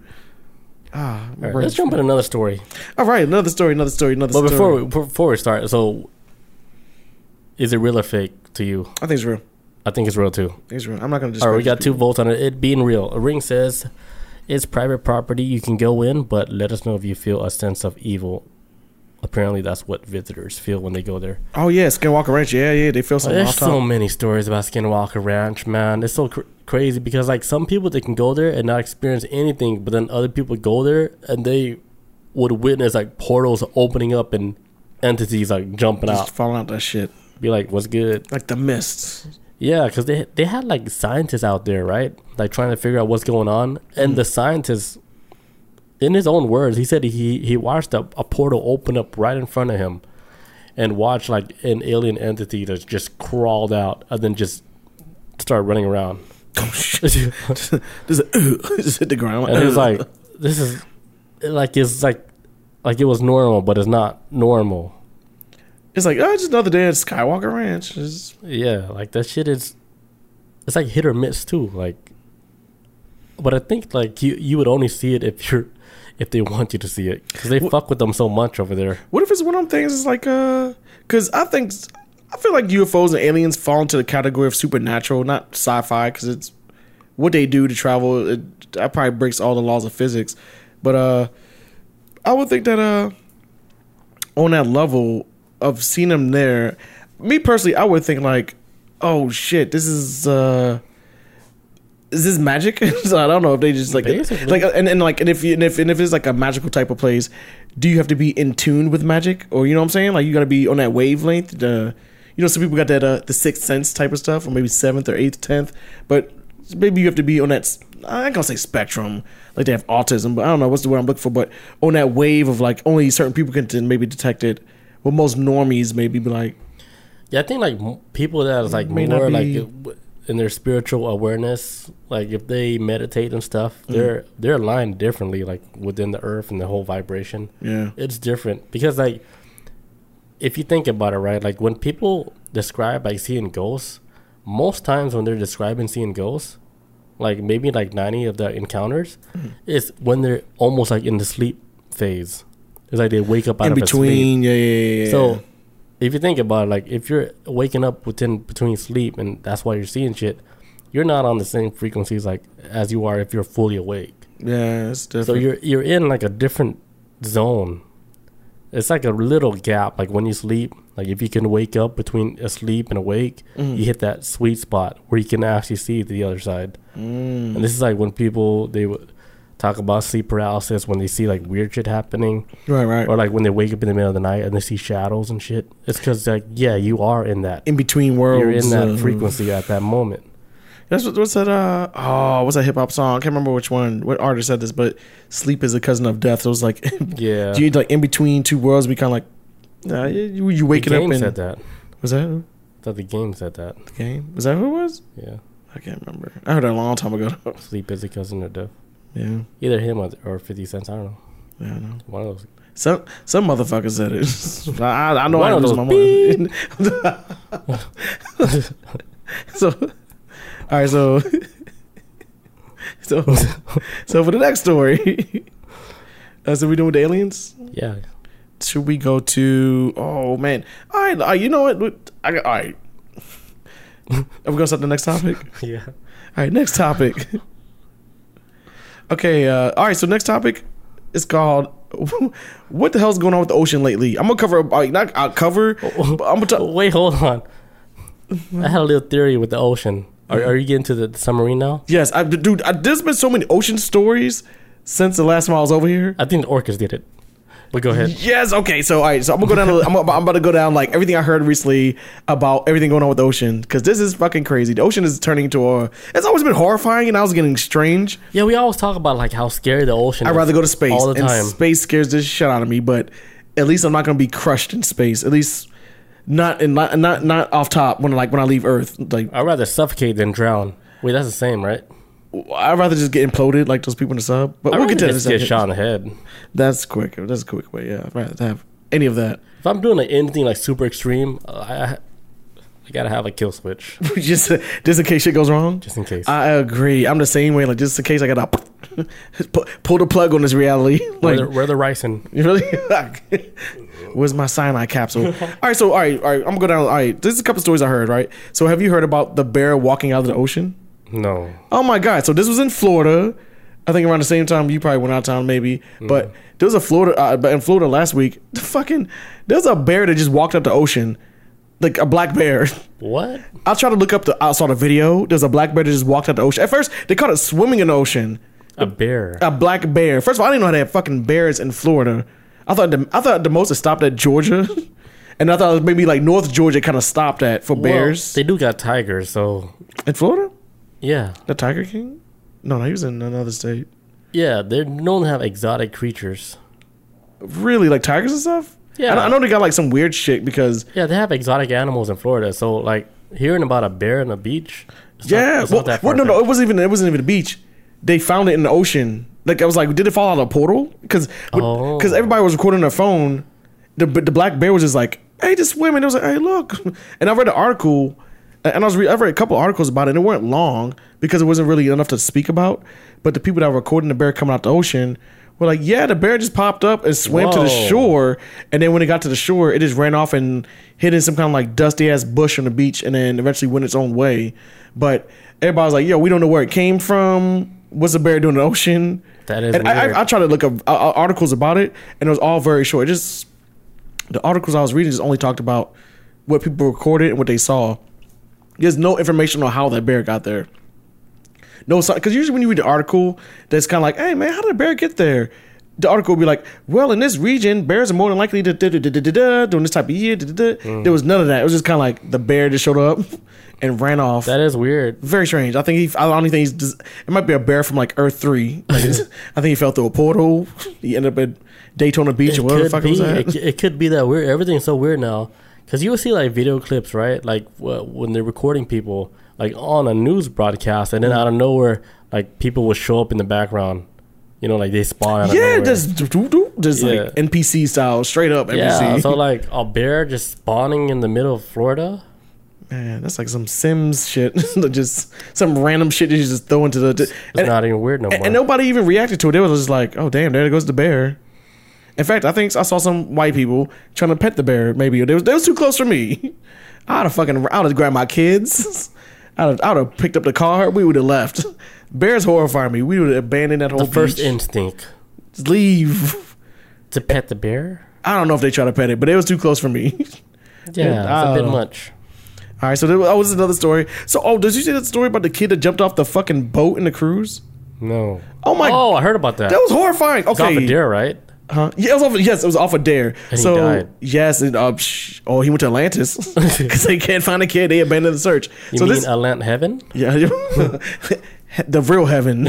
Ah, All right, let's jump in another story. All right, another story, another story, another But story. before we, before we start, so is it real or fake to you? I think it's real. I think it's real too. It's real. I'm not gonna. just. All right, we got two votes on it. It being real. A ring says it's private property. You can go in, but let us know if you feel a sense of evil. Apparently, that's what visitors feel when they go there. Oh yeah, Skinwalker Ranch. Yeah, yeah, they feel something There's so many stories about Skinwalker Ranch, man. It's so cr- crazy because like some people they can go there and not experience anything, but then other people go there and they would witness like portals opening up and entities like jumping Just out. falling out that shit Be like, "What's good?" like the mists. Yeah, because they they had like scientists out there, right? Like trying to figure out what's going on, and mm. the scientist, in his own words, he said he he watched a, a portal open up right in front of him, and watched like an alien entity that just crawled out and then just started running around. Oh shit! just, uh, just hit the ground. and he was like, "This is like it's like like it was normal, but it's not normal." it's like oh, just another day at Skywalker Ranch. It's- Yeah, like that shit is. It's like hit or miss too. Like, but I think like you you would only see it if you're if they want you to see it because they fuck with them so much over there. What if it's one of them things? It's like uh, because I think I feel like UFOs and aliens fall into the category of supernatural, not sci-fi, because it's what they do to travel. It, that probably breaks all the laws of physics, but uh, I would think that uh, on that level of seeing them there, me personally, I would think like, oh shit, this is uh. Is this magic? so I don't know if they just like Basically. like uh, and, and like and if you and if and if it's like a magical type of place, do you have to be in tune with magic or you know what I'm saying? Like you got to be on that wavelength. The you know some people got that uh, the sixth sense type of stuff, or maybe seventh or eighth, tenth. But maybe you have to be on that. I ain't gonna say spectrum, like they have autism, but I don't know what's the word I'm looking for. But on that wave of like only certain people can maybe detect it. Well, most normies maybe be like, Yeah, I think like people that is mm, like May not more like be- w- in their spiritual awareness, like if they meditate and stuff, Mm. they're they're aligned differently, like within the earth and the whole vibration. Yeah. it's different because like if you think about it, right, like when people describe like seeing ghosts, most times when they're describing seeing ghosts, like maybe like ninety of the encounters, Mm-hmm. is when they're almost like in the sleep phase. It's like they wake up out In of between, yeah, yeah, yeah, yeah. So if you think about it, like if you're waking up within between sleep and that's why you're seeing shit, you're not on the same frequencies like as you are if you're fully awake. yeah, it's different. So you're you're in like a different zone. It's like a little gap. Like when you sleep, like if you can wake up between asleep and awake, Mhm. you hit that sweet spot where you can actually see the other side. Mm. And this is like when people they would talk about sleep paralysis when they see like weird shit happening, Right, right. Or like when they wake up in the middle of the night and they see shadows and shit. It's because like yeah, you are in that in between worlds. You're in that uh, frequency at that moment. That's what, what's that? Uh, oh, what's that hip hop song? I can't remember which one, what artist said this, but sleep is a cousin of death. So it was like, Yeah. you like in between two worlds, We kind of like, nah, you, you, waking up game and said that. was that That the game said that. the game? Was that who it was? Yeah. I can't remember. I heard that a long time ago. Sleep is a cousin of death. Yeah. Either him or, or Fifty Cents. I don't know. Yeah, I know. One of those. Some some motherfucker said it. I, I know One I lose my so, all right, so, so, so for the next story, uh, so we doing with the aliens? Yeah. Should we go to? Oh man! All right, all right you know what? I got all right. Are we gonna start the next topic? Yeah. All right, next topic. Okay, uh, all right. So next topic is called "What the hell's going on with the ocean lately?" I'm gonna cover, like, not I'll cover. but I'm gonna talk. Wait, hold on. I had a little theory with the ocean. Are, are you getting to the submarine now? Yes, I, dude. I, there's been so many ocean stories since the last time I was over here. I think the orcas did it. But go ahead. Yes. Okay. So, all right. So I'm gonna go down. I'm, about- I'm about to go down like everything I heard recently about everything going on with the ocean because this is fucking crazy. The ocean is turning into a. It's always been horrifying, and I was getting strange. Yeah, we always talk about like how scary the ocean. I'd rather go to space all the and time. space scares the shit out of me. But at least I'm not gonna be crushed in space. At least not in not not not off top when like when I leave Earth. Like I'd rather suffocate than drown. Wait, that's the same, right? I'd rather just get imploded like those people in the sub. But I'd we'll get to that. just get shot in the head. That's quick. That's a quick way. Yeah, I'd rather have any of that. If I'm doing like anything like super extreme, I, I I gotta have a kill switch just just in case shit goes wrong. just in case. I agree. I'm the same way. Like just in case I gotta pull the plug on this reality. where, the, where the really. Where's my cyanide capsule? all right, so all right, all right. I'm gonna go down. All right, there's a couple stories I heard. Right, so have you heard about the bear walking out of the ocean? No. Oh my god! So this was in Florida. I think around the same time you probably went out of town, maybe. But there was a Florida, uh, but in Florida last week, the fucking there's a bear that just walked out the ocean, like a black bear. What? I'll try to look up the. I saw the video. There's a black bear that just walked out the ocean. At first, they called it swimming in the ocean. A bear. A black bear. First of all, I didn't know they had fucking bears in Florida. I thought the, I thought the most it stopped at Georgia, and I thought maybe like North Georgia kind of stopped at for Well, bears they do got tigers, so in Florida. Yeah, The Tiger King? No, no, he was in another state. yeah. They're known to have exotic creatures. Really, like tigers and stuff. Yeah. I, I know they got like some weird shit because Yeah, they have exotic animals in Florida. So like hearing about a bear on the beach. not- yeah. it's well, not well, no, no, it wasn't even it wasn't even a beach. They found it in the ocean. Like I was like, did it fall out of a portal? Because Oh. because everybody was recording their phone. The the black bear was just like, hey, just swim. And it was like, hey, look. And I read an article, and I was re- I read a couple articles about it. and It weren't long because it wasn't really enough to speak about. But the people that were recording the bear coming out the ocean were like, yeah, the bear just popped up and swam to the Whoa. shore. And then when it got to the shore, it just ran off and hid in some kind of like dusty ass bush on the beach, and then eventually went its own way. But everybody was like, yo, we don't know where it came from. What's the bear doing in the ocean? That is and I, weird. I, I tried to look up uh, uh, articles about it, and it was all very short. It just the articles I was reading just only talked about what people recorded and what they saw. There's no information on how that bear got there. No, because usually when you read the article, that's kind of like, "Hey man, how did a bear get there?" The article will be like, "Well, in this region, bears are more than likely to da, da, da, da, da, da, during this type of year." Da, da, da. Mm. There was none of that. It was just kind of like the bear just showed up and ran off. That is weird. Very strange. I think he. I don't think he's. just- It might be a bear from like Earth Three. Like, I think he fell through a portal. He ended up at Daytona Beach It or whatever the fuck it was It, at. c- it could be that weird. Everything's so weird now Because you will see like video clips, right? Like wh- when they're recording people, like on a news broadcast, and then Mm. out of nowhere, like people will show up in the background. You know, like they spawn out Yeah, just doo- doo- doo, just Yeah. like NPC style, straight up NPC. yeah. So like a bear just spawning in the middle of Florida. Man, that's like some Sims shit. just some random shit that you just throw into the. It's and, not even weird no more. and nobody even reacted to it. They was just like, "Oh damn, there goes the bear." In fact, I think I saw some white people trying to pet the bear. Maybe they was they was too close for me. I'd have fucking I'd have grabbed my kids. I'd have, I'd have picked up the car. We would have left. Bears horrify me. We would have abandoned that whole the first beach. instinct Just leave. to pet the bear. I don't know if they try to pet it, but it was too close for me. Yeah, I it's a bit know. much. All right, so there, oh, that was another story. So, oh, did you see that story about the kid that jumped off the fucking boat in the cruise? No. Oh my! Oh, I heard about that. that was horrifying. It's off Okay, a deer, right? Huh? Yeah, it was off. Yes, it was off a dare. And so yes, and, uh, psh, oh, he went to Atlantis because they can't find a kid. They abandoned the search. You so mean this, Atlant Heaven? yeah, the real heaven.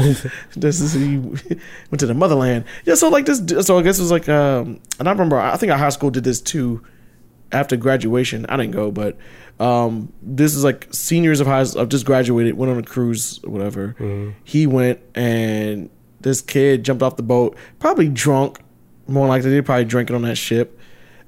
this is he went to the motherland. Yeah, so like this. So I guess it was like, um, and I remember. I think our high school did this too. After graduation, I didn't go, but um, this is like seniors of high of just graduated, went on a cruise, or whatever. He went and this kid jumped off the boat, probably drunk. More likely, they probably drinking on that ship.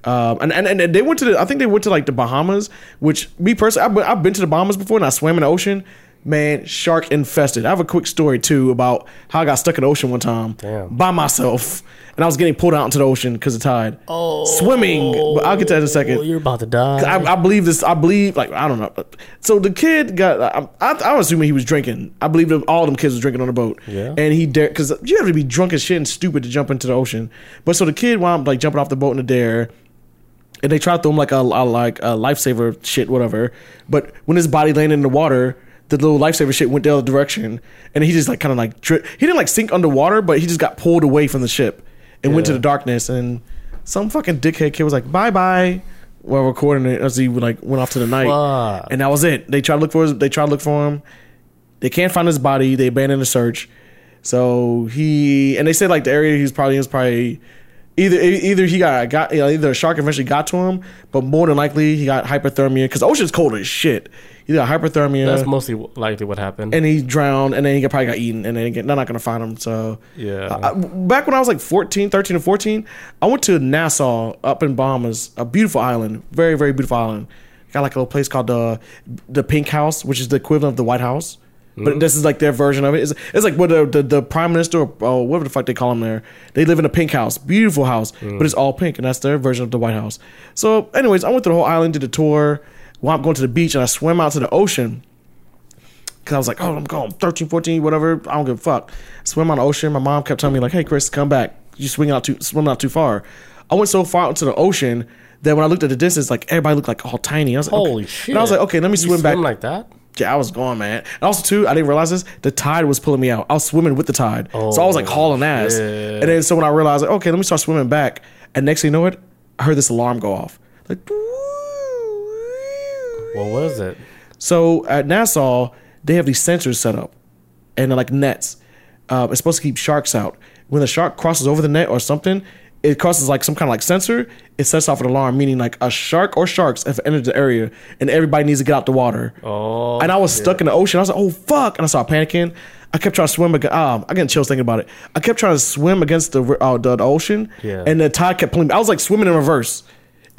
Um, and, and and they went to the. I think they went to like the Bahamas, which me personally, I've been, I've been to the Bahamas before, and I swam in the ocean. Man, shark infested. I have a quick story too about how I got stuck in the ocean one time Damn. by myself, and I was getting pulled out into the ocean because of tide. Oh, swimming. But I'll get to that in a second. Oh, you're about to die. I, I believe this. I believe, like, I don't know. So the kid got. I, I, I'm assuming he was drinking. I believe that all them kids was drinking on the boat. Yeah. And he dared because you have to be drunk as shit and stupid to jump into the ocean. But so the kid wound up like jumping off the boat in the dare. And they tried to throw him like a, a like a lifesaver shit, whatever. But when his body landed in the water, the little lifesaver shit went the other direction, and he just like kind of like dri- he didn't like sink underwater, but he just got pulled away from the ship and went to the darkness. And some fucking dickhead kid was like, "Bye bye," while recording it as he like went off to the night, Fuck. and that was it. They tried to look for his, they tried to look for him. They can't find his body. They abandoned the search. So he and they said like the area he was probably in was probably either either he got got you know, either a shark eventually got to him, but more than likely he got hypothermia because the ocean's cold as shit. He got hypothermia. That's mostly likely what happened. and he drowned, and then he probably got eaten, and then they're not going to find him. So, Yeah. I- back when I was like 14, 13 or 14, I went to Nassau up in Bahamas, a beautiful island, very, very beautiful island. Got like a little place called the the Pink House, which is the equivalent of the White House. But mm-hmm. this is like their version of it. It's, it's like what the, the the prime minister or oh, whatever the fuck they call him there. They live in a pink house, beautiful house, but mm. it's all pink, and that's their version of the White House. So, anyways, I went through the whole island, did a tour. While I'm going to the beach, and I swim out to the ocean. Cause I was like, oh, I'm going 13, 14, whatever. I don't give a fuck. Swim on the ocean. My mom kept telling me like, hey, Chris, come back. You swing out too, swim out too far. I went so far out into the ocean that when I looked at the distance, like everybody looked like all tiny. I was like, Holy okay. shit! And I was like, okay, let me You swim back. like that. Yeah, I was going, man. And also, too, I didn't realize this. The tide was pulling me out. I was swimming with the tide, so I was like Oh, hauling ass. shit. And then, so when I realized, like, okay, let me start swimming back. And next thing you know, what? I heard this alarm go off. Like, What was it? so at Nassau, they have these sensors set up, and they're like nets. Uh, it's supposed to keep sharks out. When the shark crosses over the net or something, it crosses like some kind of like sensor. It sets off an alarm, meaning like a shark or sharks have entered the area, and everybody needs to get out the water. Oh, and I was stuck in the ocean. I was like, "Oh fuck!" And I started panicking. I kept trying to swim. Against, um, I get chills thinking about it. I kept trying to swim against the uh, the, the ocean, Yeah. and the tide kept pulling me. I was like swimming in reverse.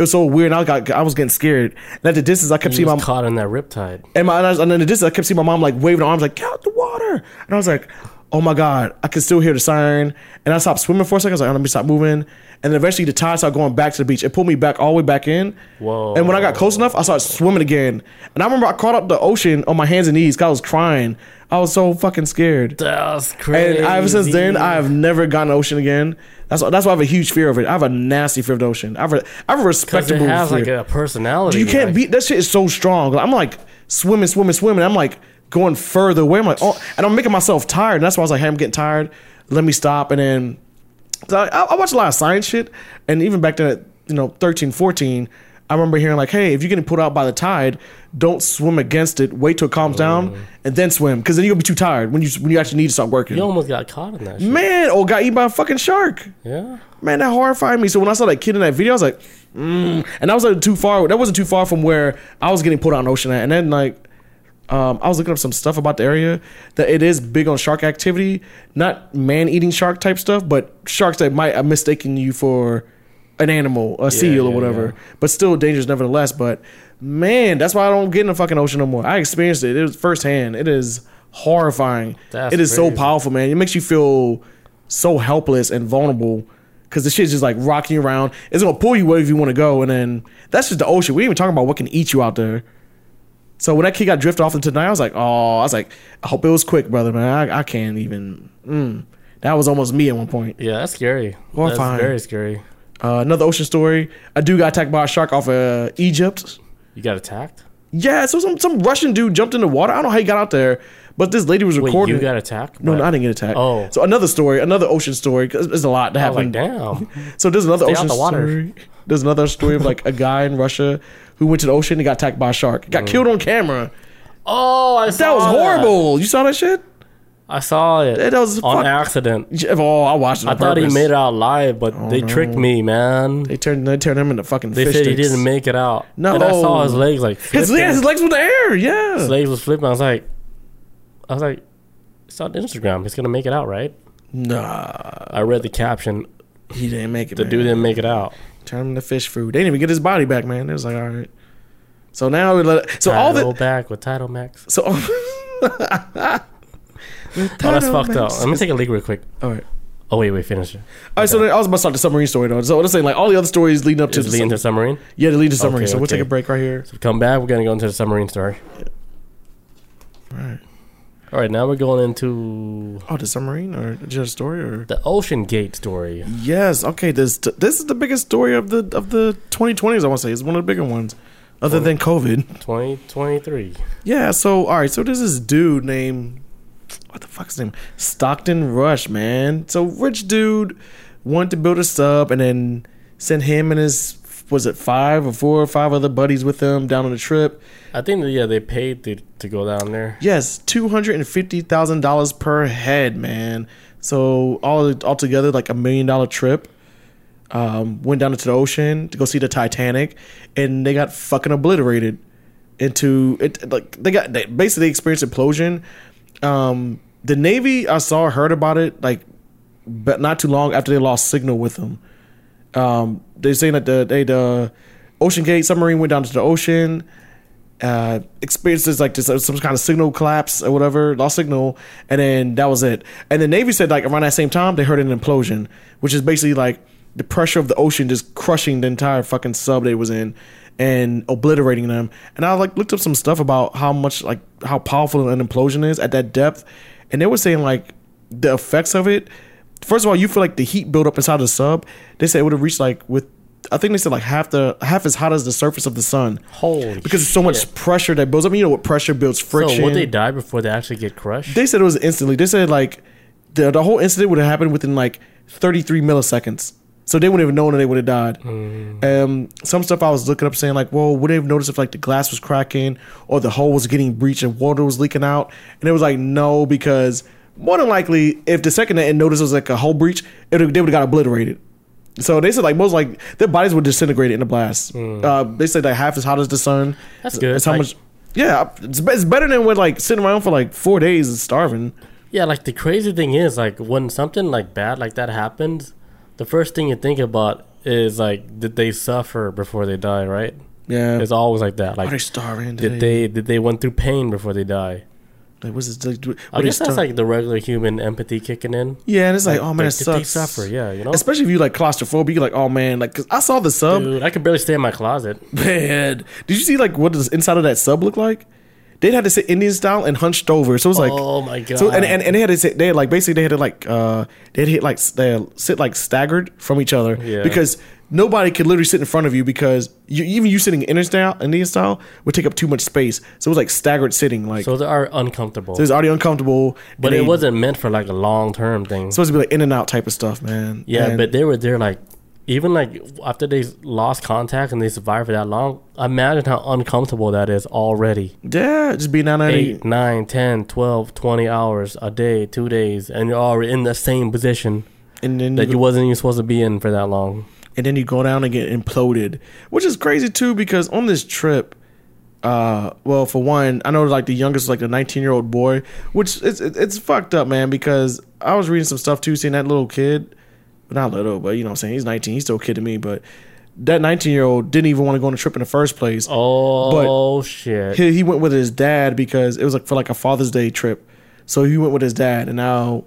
It was so weird. I got I was getting scared. And at the distance, I kept seeing my caught in that riptide. and my and, I was, and in the distance, I kept seeing my mom like waving her arms, like get out the water. And I was like, oh my god, I can still hear the siren. And I stopped swimming for a second. I was like, oh, let me stop moving. And then eventually the tide started going back to the beach. It pulled me back all the way back in. Whoa. And when I got close enough, I started swimming again. And I remember I caught up the ocean on my hands and knees. 'cause I was crying. I was so fucking scared. That's crazy. And ever since then, I have never gone to the ocean again. That's that's why I have a huge fear of it. I have a nasty fear of the ocean. I have a, I have a because it respectable has fear. like a personality. You can't like, beat that shit. Is so strong. I'm like swimming, swimming, swimming. I'm like going further away. I'm like, oh, and I'm making myself tired. And that's why I was like, hey, I'm getting tired. Let me stop. And then I, I watch a lot of science shit. And even back then, at, you know, 13, 14, I remember hearing like, hey, if you're getting pulled out by the tide, don't swim against it. Wait till it calms down and then swim. Because then you'll be too tired when you when you actually need to start working. You almost got caught in that. Shit. Man, or got eaten by a fucking shark. Yeah. Man, that horrified me. So when I saw that kid in that video, I was like, mm. and that wasn't too far. That wasn't too far from where I was getting pulled out in the ocean at. And then like, um, I was looking up some stuff about the area that it is big on shark activity, not man eating shark type stuff, but sharks that might have mistaken you for an animal, a seal or yeah, whatever, yeah. but still dangerous nevertheless. But man, that's why I don't get in the fucking ocean no more. I experienced it. It was firsthand. It is horrifying. That's it is so powerful, man. It makes you feel so helpless and vulnerable because the shit's just like rocking you around. It's gonna pull you wherever you want to go, and then that's just the ocean. We ain't even talking about what can eat you out there. So when that kid got drifted off into the night, I was like, oh, I was like, I hope it was quick, brother, man. I, I can't even. Mm. That was almost me at one point. Yeah, that's scary. Horrifying. That's very scary. Uh, another ocean story. A dude got attacked by a shark off of Egypt. You got attacked? Yeah, so some some Russian dude jumped in the water. I don't know how he got out there, but this lady was Wait, recording. you got attacked? No, no, I didn't get attacked. Oh. so another story, another ocean story. 'cause there's a lot that was like, happened. damn. So there's another Stay ocean the water. story. There's another story of like a guy in Russia who went to the ocean and got attacked by a shark. Got killed on camera. Oh, I saw That was horrible. You saw that shit? I saw it. That was on fuck- accident. Oh, I watched it. I on thought he purpose. made it out live, but oh, they tricked me, man. They turned they turned him into fucking. They fish said he sticks. didn't make it out. No, and I saw his legs like His, flipping. yeah, his legs were in the air. Yeah, His legs was flipping. I was like, I was like, it's on Instagram. He's gonna make it out, right? Nah, I read the caption. he didn't make it. The man. dude didn't make it out. Turn him to fish food. They didn't even get his body back, man. It was like, all right. So now, we let- so all Title the back with Title Max. so. Oh, that's fucked up. Let me take a leak real quick. All right. Oh wait, wait, finish it. All right, so then I was about to start the submarine story though. So let's say like all the other stories leading up to the leading to sub- submarine? yeah, to lead to submarine. Okay, so we'll okay. take a break right here. So come back. We're gonna go into the submarine story. Right. All right, now we're going into Oh, the submarine or just a story or the Ocean Gate story. yes. Okay, this this is the biggest story of the of the 2020s. I want to say it's one of the bigger ones, other than COVID. 2023. Yeah. So all right. So there's this dude named what the fuck's his name? Stockton Rush, man. So rich dude wanted to build a sub and then sent him and his was it five or four or five other buddies with them down on the trip. I think yeah, they paid to to go down there. Yes, two hundred and fifty thousand dollars per head, man. So all altogether, like a million dollar trip. Um, went down into the ocean to go see the Titanic, and they got fucking obliterated. Into it, like they got they basically experienced implosion. Um, the Navy, I saw, heard about it, like, but not too long after they lost signal with them. Um, they're saying that the they the Ocean Gate submarine went down to the ocean uh, experiences like this, uh, some kind of signal collapse or whatever, lost signal, and then that was it. And the Navy said like around that same time they heard an implosion, which is basically like the pressure of the ocean just crushing the entire fucking sub they was in and obliterating them. And I like looked up some stuff about how much like how powerful an implosion is at that depth, and they were saying like the effects of it. First of all, you feel like the heat build up inside the sub. They said it would have reached like with. I think they said like half the half as hot as the surface of the sun Holy because it's so much pressure that builds up. I mean, You know what pressure builds friction. So would they die before they actually get crushed? They said it was instantly. They said like the the whole incident would have happened within like 33 milliseconds. So they wouldn't have known that they would have died. Um, some stuff I was looking up saying like, well, would they have noticed if like the glass was cracking or the hole was getting breached and water was leaking out? And it was like no, because more than likely, if the second they noticed it was like a hole breach, it would- they would have got obliterated. So they said like most like their bodies would disintegrate in the blast. Uh, they said like half as hot as the sun. That's good. That's how Like- much. Yeah, it's, it's better than with like sitting around for like four days and starving. Yeah, like the crazy thing is, like when something like bad like that happens, the first thing you think about is like, did they suffer before they die? Right? Yeah, It's always like that. Like, are they starving? did they did they went through pain before they die? Like, what's this? Like, I guess that's like the regular human empathy kicking in. yeah, and it's like, oh man, it did they sucks. suffer? Yeah, you know. Especially if you like claustrophobic, you're like, oh man, like 'cause I saw the sub. Dude, I could barely stay in my closet. Man, did you see like what does inside of that sub look like? They had to sit Indian style and hunched over, so it was like, oh my god! so and, and, and they had to sit, they had like basically they had to like uh they had hit like they sit like staggered from each other Yeah. because nobody could literally sit in front of you because you even you sitting Indian style Indian style would take up too much space, so it was like staggered sitting, like so they are uncomfortable. so it was already uncomfortable. but it they- wasn't meant for like a long term thing. it's supposed to be like in and out type of stuff, man. Yeah, And- but they were there like even like after they lost contact and they survived for that long. Imagine how uncomfortable that is already. yeah, just being down there. Eight, nine, 10, 12, 20 hours a day, two days, and you're already in the same position and then that you wasn't even supposed to be in for that long. and then you go down and get imploded, which is crazy too because on this trip, uh, well, for one, I know like the youngest like a 19 year old boy, which it's it's fucked up, man. Because I was reading some stuff too, seeing that little kid, not little, but you know, what I'm saying he's 19, he's still a kid to me, but that 19 year old didn't even want to go on a trip in the first place. Oh but shit! He, he went with his dad because it was like for like a Father's Day trip, so he went with his dad, and now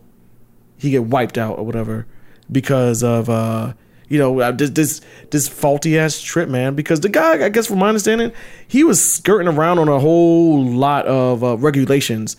he get wiped out or whatever because of uh you know uh, this this, this faulty ass trip, man. Because the guy, I guess from my understanding, he was skirting around on a whole lot of uh, regulations.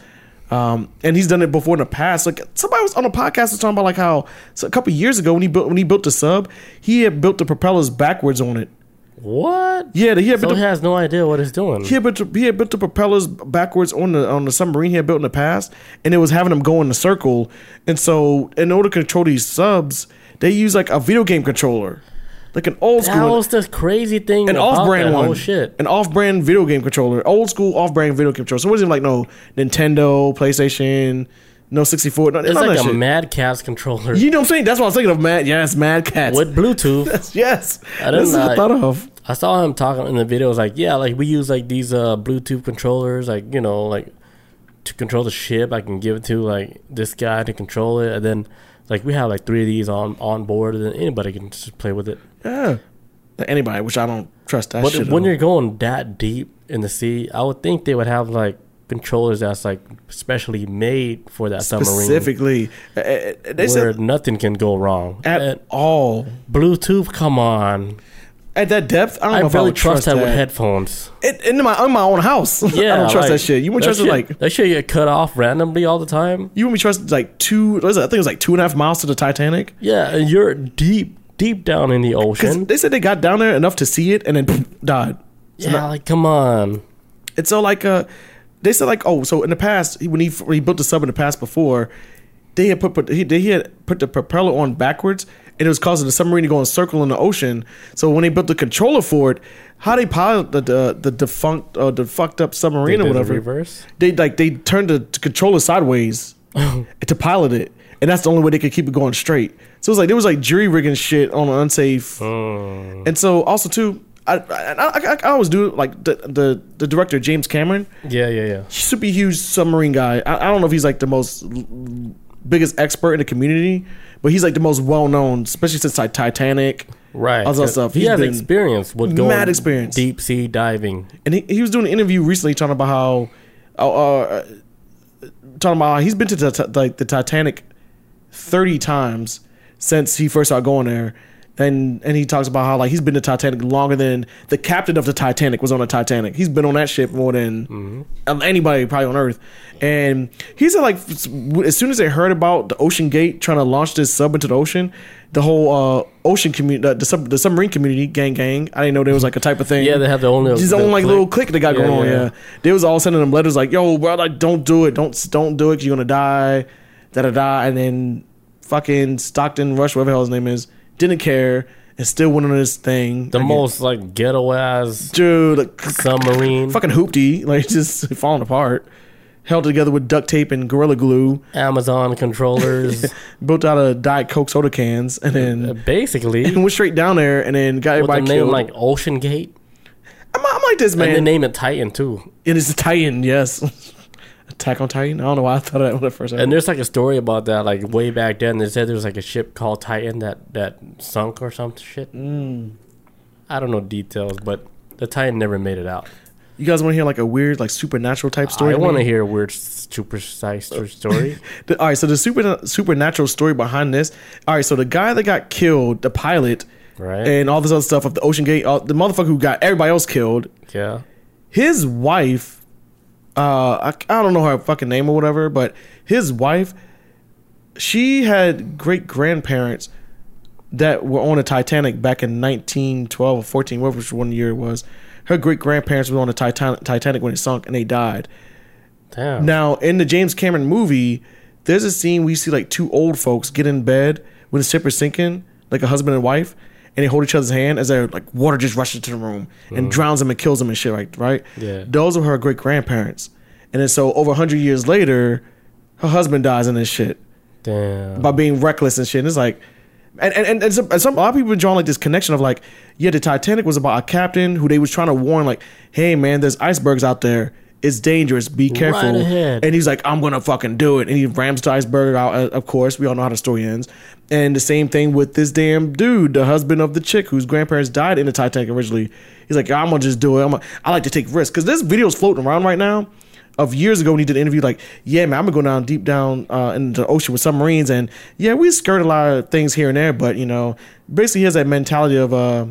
Um, and he's done it before in the past. Like somebody was on a podcast was talking about like how so a couple years ago when he built when he built the sub, he had built the propellers backwards on it. What? Yeah, he had So built he the, has no idea what he's doing. he had built the, he had built the propellers backwards on the on the submarine he had built in the past, and it was having them go in a circle. And so, in order to control these subs, they use like a video game controller, like an old school. That was the crazy thing. an off-brand one, shit. an off-brand video game controller, old school off-brand video game controller. So it wasn't like no Nintendo, PlayStation, no sixty four. No, It's like a shit. Mad Catz controller You know what I'm saying? That's what I was thinking of. Mad, yes, Mad Catz. with Bluetooth. Yes, yes. I didn't what I thought of. I saw him talking in the video. It was like, yeah, like we use like these uh Bluetooth controllers, like you know, like to control the ship. I can give it to like this guy to control it, and then like we have like three of these on on board, and then anybody can just play with it. Yeah. Anybody, which I don't trust that But shit. when at you're going that deep in the sea, I would think they would have like controllers that's like specially made for that submarine, specifically, uh, uh, they where said nothing can go wrong at And all. Bluetooth, come on! At that depth, I don't I know if I really would trust that with headphones. In, in my in my own house, Yeah, I don't trust like, that shit. You wouldn't trust shit, it like that shit get cut off randomly all the time. you wouldn't trust like two. It? I think it was like two and a half miles to the Titanic. Yeah, and you're deep, deep down in the ocean. they said they got down there enough to see it and then died. So Yeah, now- like come on. It's so like uh, they said like oh so in the past when he when he built the sub in the past before, they had put, put he, they had put the propeller on backwards and it was causing the submarine to go in a circle in the ocean. So when they built the controller for it, how they pilot the the, the defunct uh, the fucked up submarine or whatever. reverse? They like they turned the controller sideways to pilot it, and that's the only way they could keep it going straight. So it was like there was like jury rigging shit on an unsafe, and so also too. I, I, I, I always do like the, the the director James Cameron. Yeah, yeah, yeah. Super huge submarine guy. I, I don't know if he's like the most biggest expert in the community, but he's like the most well known, especially since like Titanic, Right. all that stuff. He has experience with going mad experience. deep sea diving. and he, he was doing an interview recently talking about how, uh, uh, talking about how he's been to the, like the Titanic thirty times since he first started going there, and and he talks about how like he's been to Titanic longer than the captain of the Titanic was on the Titanic. He's been on that ship more than um, anybody probably on Earth, and he said like as soon as they heard about the Ocean Gate trying to launch this sub into the ocean. The whole uh, ocean community, the, the, sub, the submarine community, gang, gang. I didn't know there was like a type of thing. Yeah, they have their own little- his own like clique. little clique they got Yeah, going on. yeah. Yeah, they was all sending them letters like, "Yo, bro, like don't do it, don't don't do it, 'cause you're gonna die, da da da." And then fucking Stockton Rush, whatever the hell his name is, didn't care and still went on this thing. The Again, most like ghetto ass dude, like, submarine, fucking hoopty, like just falling apart, held together with duct tape and gorilla glue, Amazon controllers. built out of Diet Coke soda cans, and then uh, Basically, and went straight down there, and then got with the name killed. like Ocean Gate. I'm, I'm like this And they man. name it Titan too. It is Titan, yes. Attack on Titan. I don't know why I thought of that when I first. heard And there's like a story about that, like way back then. They said there was like a ship called Titan that that sunk or some shit. Mm. I don't know details, but the Titan never made it out. You guys want to hear like a weird, like supernatural type story? I want to hear a weird, super precise story. The- all right, so the super supernatural story behind this. All right, so the guy that got killed, the pilot, Right. and all this other stuff of the Ocean Gate, uh, the motherfucker who got everybody else killed. yeah. His wife, uh, I, I don't know her fucking name or whatever, but his wife, she had great grandparents that were on the Titanic back in 1912 or 14, whatever which one year it was. Her great grandparents were on the Titan- Titanic when it sunk and they died. Damn. Now, in the James Cameron movie, there's a scene where you see like two old folks get in bed when the ship is sinking, like a husband and wife, and they hold each other's hand as they're like water just rushes to the room and mm. drowns them and kills them and shit, right? Right? Yeah. Those are her great grandparents. And then so over 100 years later, her husband dies in this shit Damn. by being reckless and shit. And it's like, and and, and, and some, and some a lot of people been drawing like this connection of like, yeah, the Titanic was about a captain who they was trying to warn like, hey man, there's icebergs out there. It's dangerous. Be careful. ahead. And he's like, I'm gonna fucking do it. And he rams the iceberg out. uh, Of course, we all know how the story ends. And the same thing with this damn dude, the husband of the chick whose grandparents died in the Titanic originally. He's like, I'm gonna just do it. I'm gonna, I like to take risks because this video's floating around right now of years ago when he did an interview like, yeah, man, I'm gonna go down deep down uh, in the ocean with submarines, and yeah, we skirt a lot of things here and there, but you know, basically he has that mentality of, uh,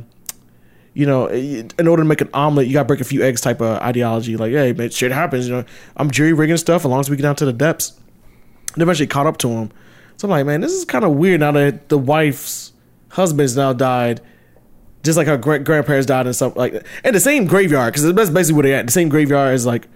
you know, in order to make an omelet, you gotta break a few eggs type of ideology. Like, hey, man, shit happens, you know, I'm jury rigging stuff as long as we get down to the depths. And eventually caught up to him. So I'm like, man, this is kind of weird now that the wife's husband's now died. Just like her great grandparents died and stuff like that. And the same graveyard, because that's basically where they at. The same graveyard is like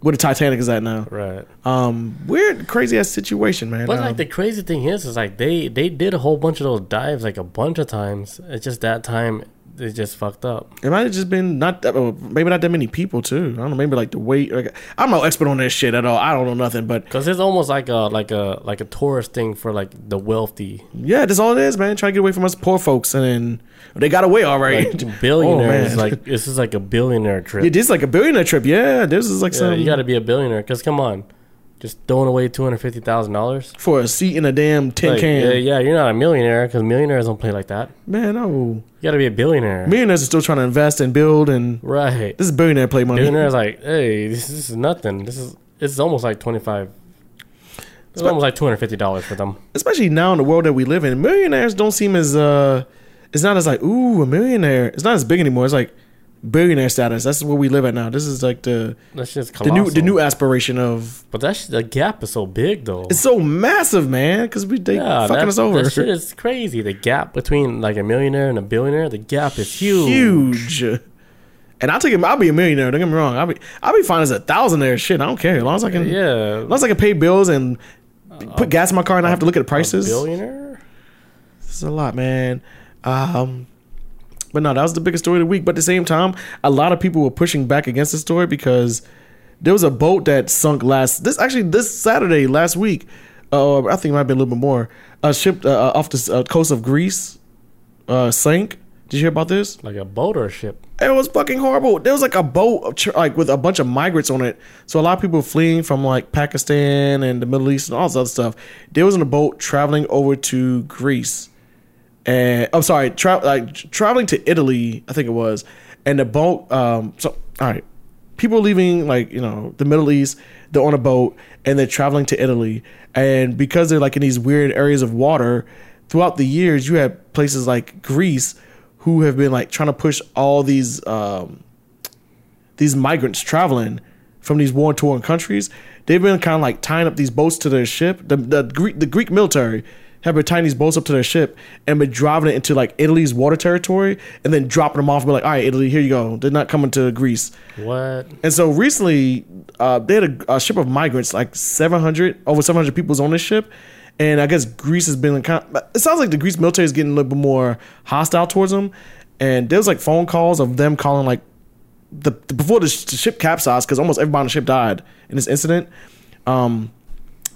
where the Titanic is at now. Right. Um, weird, crazy ass situation, man. But Um, like the crazy thing is, is like they they did a whole bunch of those dives like a bunch of times. It's just that time they just fucked up. it might have just been not that, oh, maybe not that many people too. I don't know. Maybe like the weight. Like, I'm no expert on this shit at all. I don't know nothing. But Cause it's almost like a like a like a tourist thing for like the wealthy, yeah, that's all it is, man. Trying to get away from us poor folks, and then they got away already. like billionaires. Oh, like this is like a billionaire trip. Yeah, this is like a billionaire trip. Yeah, this is like Yeah, some you got to be a billionaire. Cause come on, just throwing away two hundred fifty thousand dollars. for a seat in a damn tin can. Yeah, yeah, you're not a millionaire because millionaires don't play like that. Man, no. You got to be a billionaire, Millionaires are still trying to invest and build, and right? this is billionaire play money. Billionaires like, hey, this, this is nothing. This is it's almost like twenty five. It's almost like two hundred fifty dollars for them. Especially now in the world that we live in, millionaires don't seem as uh, it's not as like ooh a millionaire. It's not as big anymore. It's like billionaire status. That's where we live at now. This is like the That's just the new the new aspiration of. But that's the gap is so big though. It's so massive, man, because we they yeah, fucking that, us over. That shit is crazy. The gap between like a millionaire and a billionaire, the gap is huge. huge. And I'll take it. I'll be a millionaire. Don't get me wrong. I'll be I'll be fine as a thousandaire. Shit, I don't care. As long as I can. Yeah, As long as I can pay bills and put gas in my car and I have to look at the prices. billionaire. This is a lot, man. Um, but no, that was the biggest story of the week. But at the same time, a lot of people were pushing back against the story because there was a boat that sunk last this actually this Saturday last week. Uh, I think it might be a little bit more. A ship uh, off the uh, coast of Greece uh, sank. Did you hear about this? Like a boat or a ship. It was fucking horrible. There was like a boat like with a bunch of migrants on it. So a lot of people fleeing from like Pakistan and the Middle East and all this other stuff. They was in a boat traveling over to Greece. And I'm sorry, tra- like traveling to Italy, I think it was. And the boat um so all right. People leaving like, you know, the Middle East, they're on a boat and they're traveling to Italy. And because they're like in these weird areas of water, throughout the years you had places like Greece who have been like trying to push all these um, these migrants traveling from these war torn countries. They've been kind of like tying up these boats to their ship. The the Greek the Greek military have been tying these boats up to their ship and been driving it into like Italy's water territory and then dropping them off. And be like, all right, Italy, here you go. They're not coming to Greece. What? And so recently, uh, they had a, a ship of migrants, like 700, over 700 people was on this ship. And I guess Greece has been kind it sounds like the Greece military is getting a little bit more hostile towards them. And there was like phone calls of them calling like the, the- before the, sh- the ship capsized because almost everybody on the ship died in this incident. Um,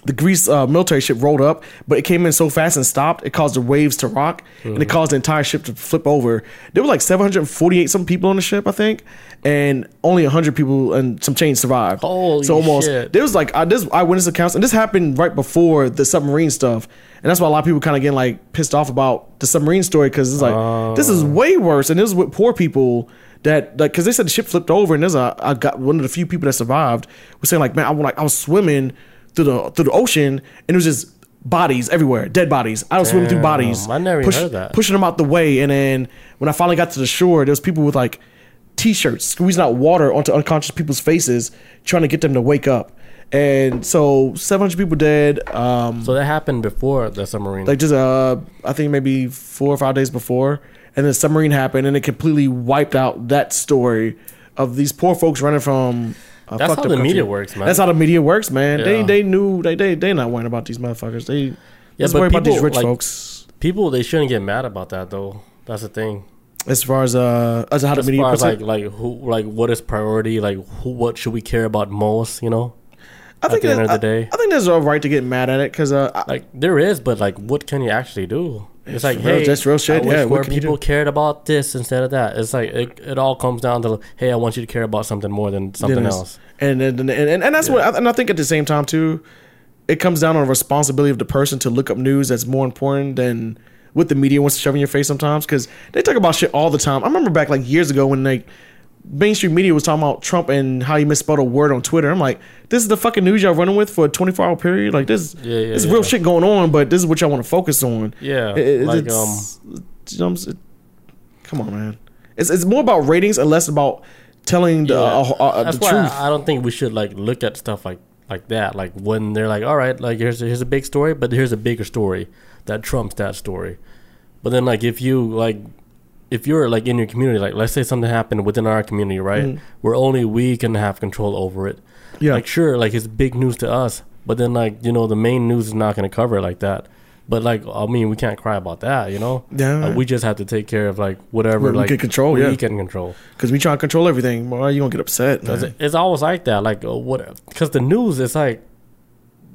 the Greece uh, military ship rolled up, but it came in so fast and stopped, it caused the waves to rock and it caused the entire ship to flip over. There were like 748 some people on the ship, I think, and only 100 people and some change survived. Holy shit. so almost shit. there was like uh, this eyewitness accounts, and this happened right before the submarine stuff, and that's why a lot of people kind of getting like pissed off about the submarine story because it's like this is way worse, and this is with poor people that like because they said the ship flipped over, and there's a I got one of the few people that survived was saying like man I was like I was swimming through the through the ocean and it was just bodies everywhere, dead bodies. I was swimming through bodies, I never even heard that. pushing them out the way, and then when I finally got to the shore, there was people with like t-shirts squeezing out water onto unconscious people's faces, trying to get them to wake up. And so 700 people dead. Um, So that happened before the submarine. like just uh, I think maybe four or five days before, and the submarine happened, and it completely wiped out that story of these poor folks running from. A That's how the country. media works, man. That's how the media works, man. They Yeah. they knew they they they not worrying about these motherfuckers. They yeah, but worry about these rich like, folks. People they shouldn't get mad about that though. That's the thing. As far as uh as how the media far as like like who like what is priority? Like who what should we care about most? You know. I think at the end of the day. I, I think there's a right to get mad at it because uh, Like there is, but like what can you actually do? It's like, real- hey, that's real shit. I Yeah, more people cared about this instead of that. It's like it, it all comes down to, hey, I want you to care about something more than something is. else. And and, and and and that's what and I think at the same time too, it comes down on the responsibility of the person to look up news that's more important than what the media wants to shove in your face sometimes because they talk about shit all the time. I remember back like years ago when like mainstream media was talking about Trump and how he misspelled a word on Twitter. I'm like, this is the fucking news y'all running with for a 24 hour period. Like this, Yeah, yeah, this yeah. real shit going on, but this is what y'all want to focus on. Yeah, It- it- like, it's- um, you know what I'm saying? come on, man. It's it's more about ratings and less about telling the, uh, uh, That's the why truth. I, I don't think we should like look at stuff like like that. Like when they're like, all right, like here's here's a big story, but here's a bigger story that trumps that story. But then like if you like if you're like in your community, like let's say something happened within our community, right? Mhm. Where only we can have control over it. Yeah. Like sure, like it's big news to us, but then like you know the main news is not going to cover it like that. But like I mean, we can't cry about that, you know. Yeah. Like, we just have to take care of like whatever we like can control, we yeah. can control. Because we try to control everything. Why you gonna get upset? It- it's always like that. Like uh, what? Because the news is like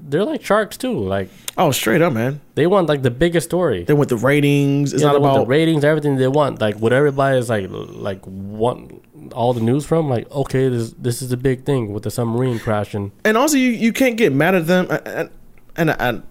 they're like sharks too. Like oh, straight up, man. they want like the biggest story. They want the ratings. It's Yeah, not they want about the ratings, everything they want. Like what everybody is like like want all the news from. Like okay, this this is a big thing with the submarine crashing. and also you, you can't get mad at them and and, and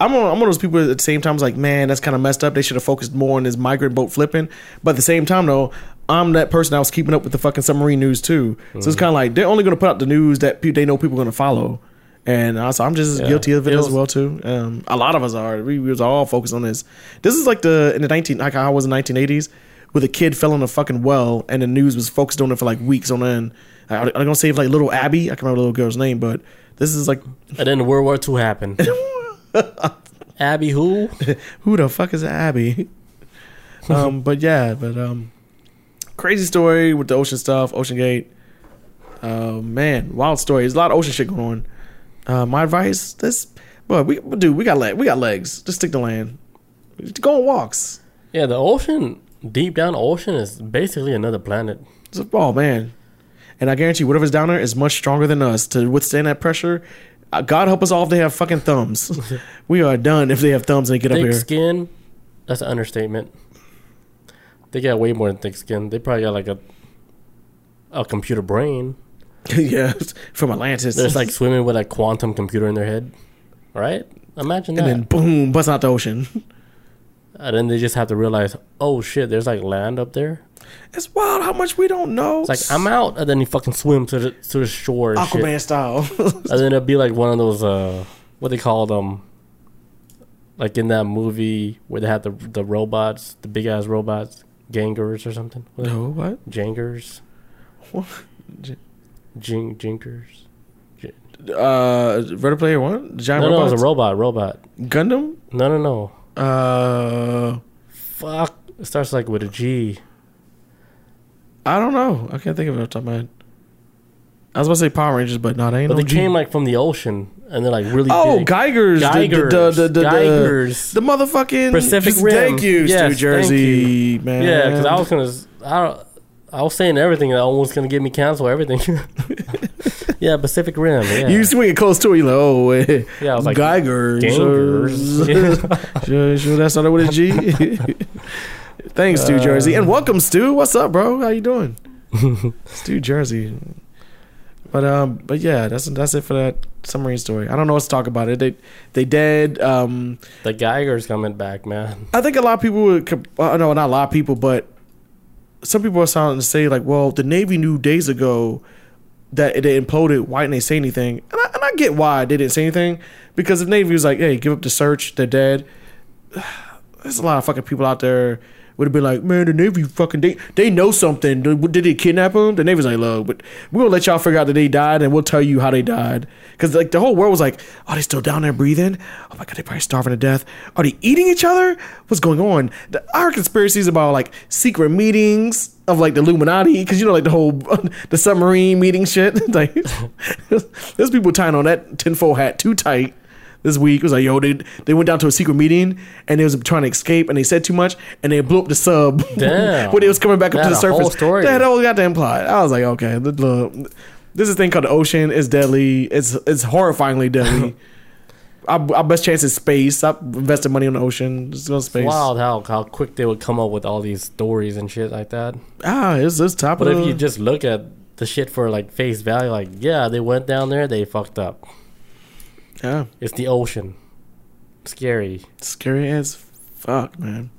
I'm one, I'm one of those people at the same time is like man that's kind of messed up they should have focused more on this migrant boat flipping but at the same time though I'm that person that was keeping up with the fucking submarine news too so Mm-hmm. it's kind of like they're only going to put out the news that pe- they know people are going to follow and also I'm just as Yeah. guilty of it, It as was- well too um, a lot of us are we, we was all focused on this this is like the in the 19 like I was in 1980s where the kid fell in a fucking well and the news was focused on it for like weeks on end I- I'm gonna say like little Abby I can't remember the little girl's name but this is like And then World War II happened. Abby who? who the fuck is Abby? um, but yeah, but um, crazy story with the ocean stuff, Ocean Gate. Uh, man, wild story. There's a lot of ocean shit going on. Uh, my advice: this, but we, dude, we got leg, we got legs. Just stick to land. Go on walks. Yeah, the ocean, deep down ocean, is basically another planet. It's a- oh man, and I guarantee whatever's down there is much stronger than us to withstand that pressure. Uh, God help us all if they have fucking thumbs. we are done if they have thumbs and they get up thick here. skin. That's an understatement. They got way more than thick skin. They probably got like a a computer brain. yeah, from Atlantis. They're like swimming with a quantum computer in their head, right? Imagine and that. then boom, bust out the ocean. and then they just have to realize, oh shit, there's like land up there. It's wild how much we don't know. It's like I'm out, and then you fucking swim to the to the shore. And shit. Aquaman style. and then it'll be like one of those uh what they call them like in that movie where they had the the robots the big ass robots gangers or something What no, what? jangers What? Jing, jinkers Uh, Ready Player One? The giant no no it was a robot robot Gundam? no no no Uh, fuck it starts like with a g I don't know. I can't think of it off the top of my head. I was about to say Power Rangers, but not. they ain't but no they G. came like from the ocean and they're like really Oh, big. Geigers. Geigers. The, the, the, the, Geigers. the motherfucking Pacific Rim. Thank you, Yes, thank Jersey, you. man. yeah because i was gonna I, don't, I was saying everything that almost gonna get me canceled everything yeah pacific rim yeah You swing it close to it, you're like, oh, eh, Yeah, I was like. Geigers. sure, sure, that started with a G. Thanks, Stu Jersey, and welcome, Stu. What's up, bro? How you doing, Stu Jersey? But um, but yeah, that's that's it for that submarine story. I don't know what to talk about it. They they dead. Um, The Geiger's coming back, man. I think a lot of people would. Uh, no, not a lot of people, but some people are starting to say like, well, the Navy knew days ago that it imploded. Why didn't they say anything? And I, and I get why they didn't say anything because the Navy was like, hey, give up the search, they're dead. There's a lot of fucking people out there would have been like, man, the Navy fucking they they know something. Did they kidnap them? The Navy's like, look, but we're gonna let y'all figure out that they died, and we'll tell you how they died. Because like the whole world was like, are they still down there breathing? Oh my god, they probably starving to death. Are they eating each other? What's going on? The, heard conspiracies about like secret meetings of like the Illuminati, because you know like the whole the submarine meeting shit. like there's people tying on that tinfoil hat too tight this week. It was like, yo, they they went down to a secret meeting and they was trying to escape and they said too much and they blew up the sub Damn. when it was coming back up They to the a whole surface. story. Had all goddamn plot. I was like, okay, look, this is a thing called the ocean. It's deadly. It's it's horrifyingly deadly. our, our best chance is space. Stop investing money on the ocean. Just go to space. It's wild how how quick they would come up with all these stories and shit like that. Ah, it's it's top But if you just look at the shit for like face value, like yeah, they went down there, they fucked up. Yeah, It's the ocean. Scary. scary as fuck, man.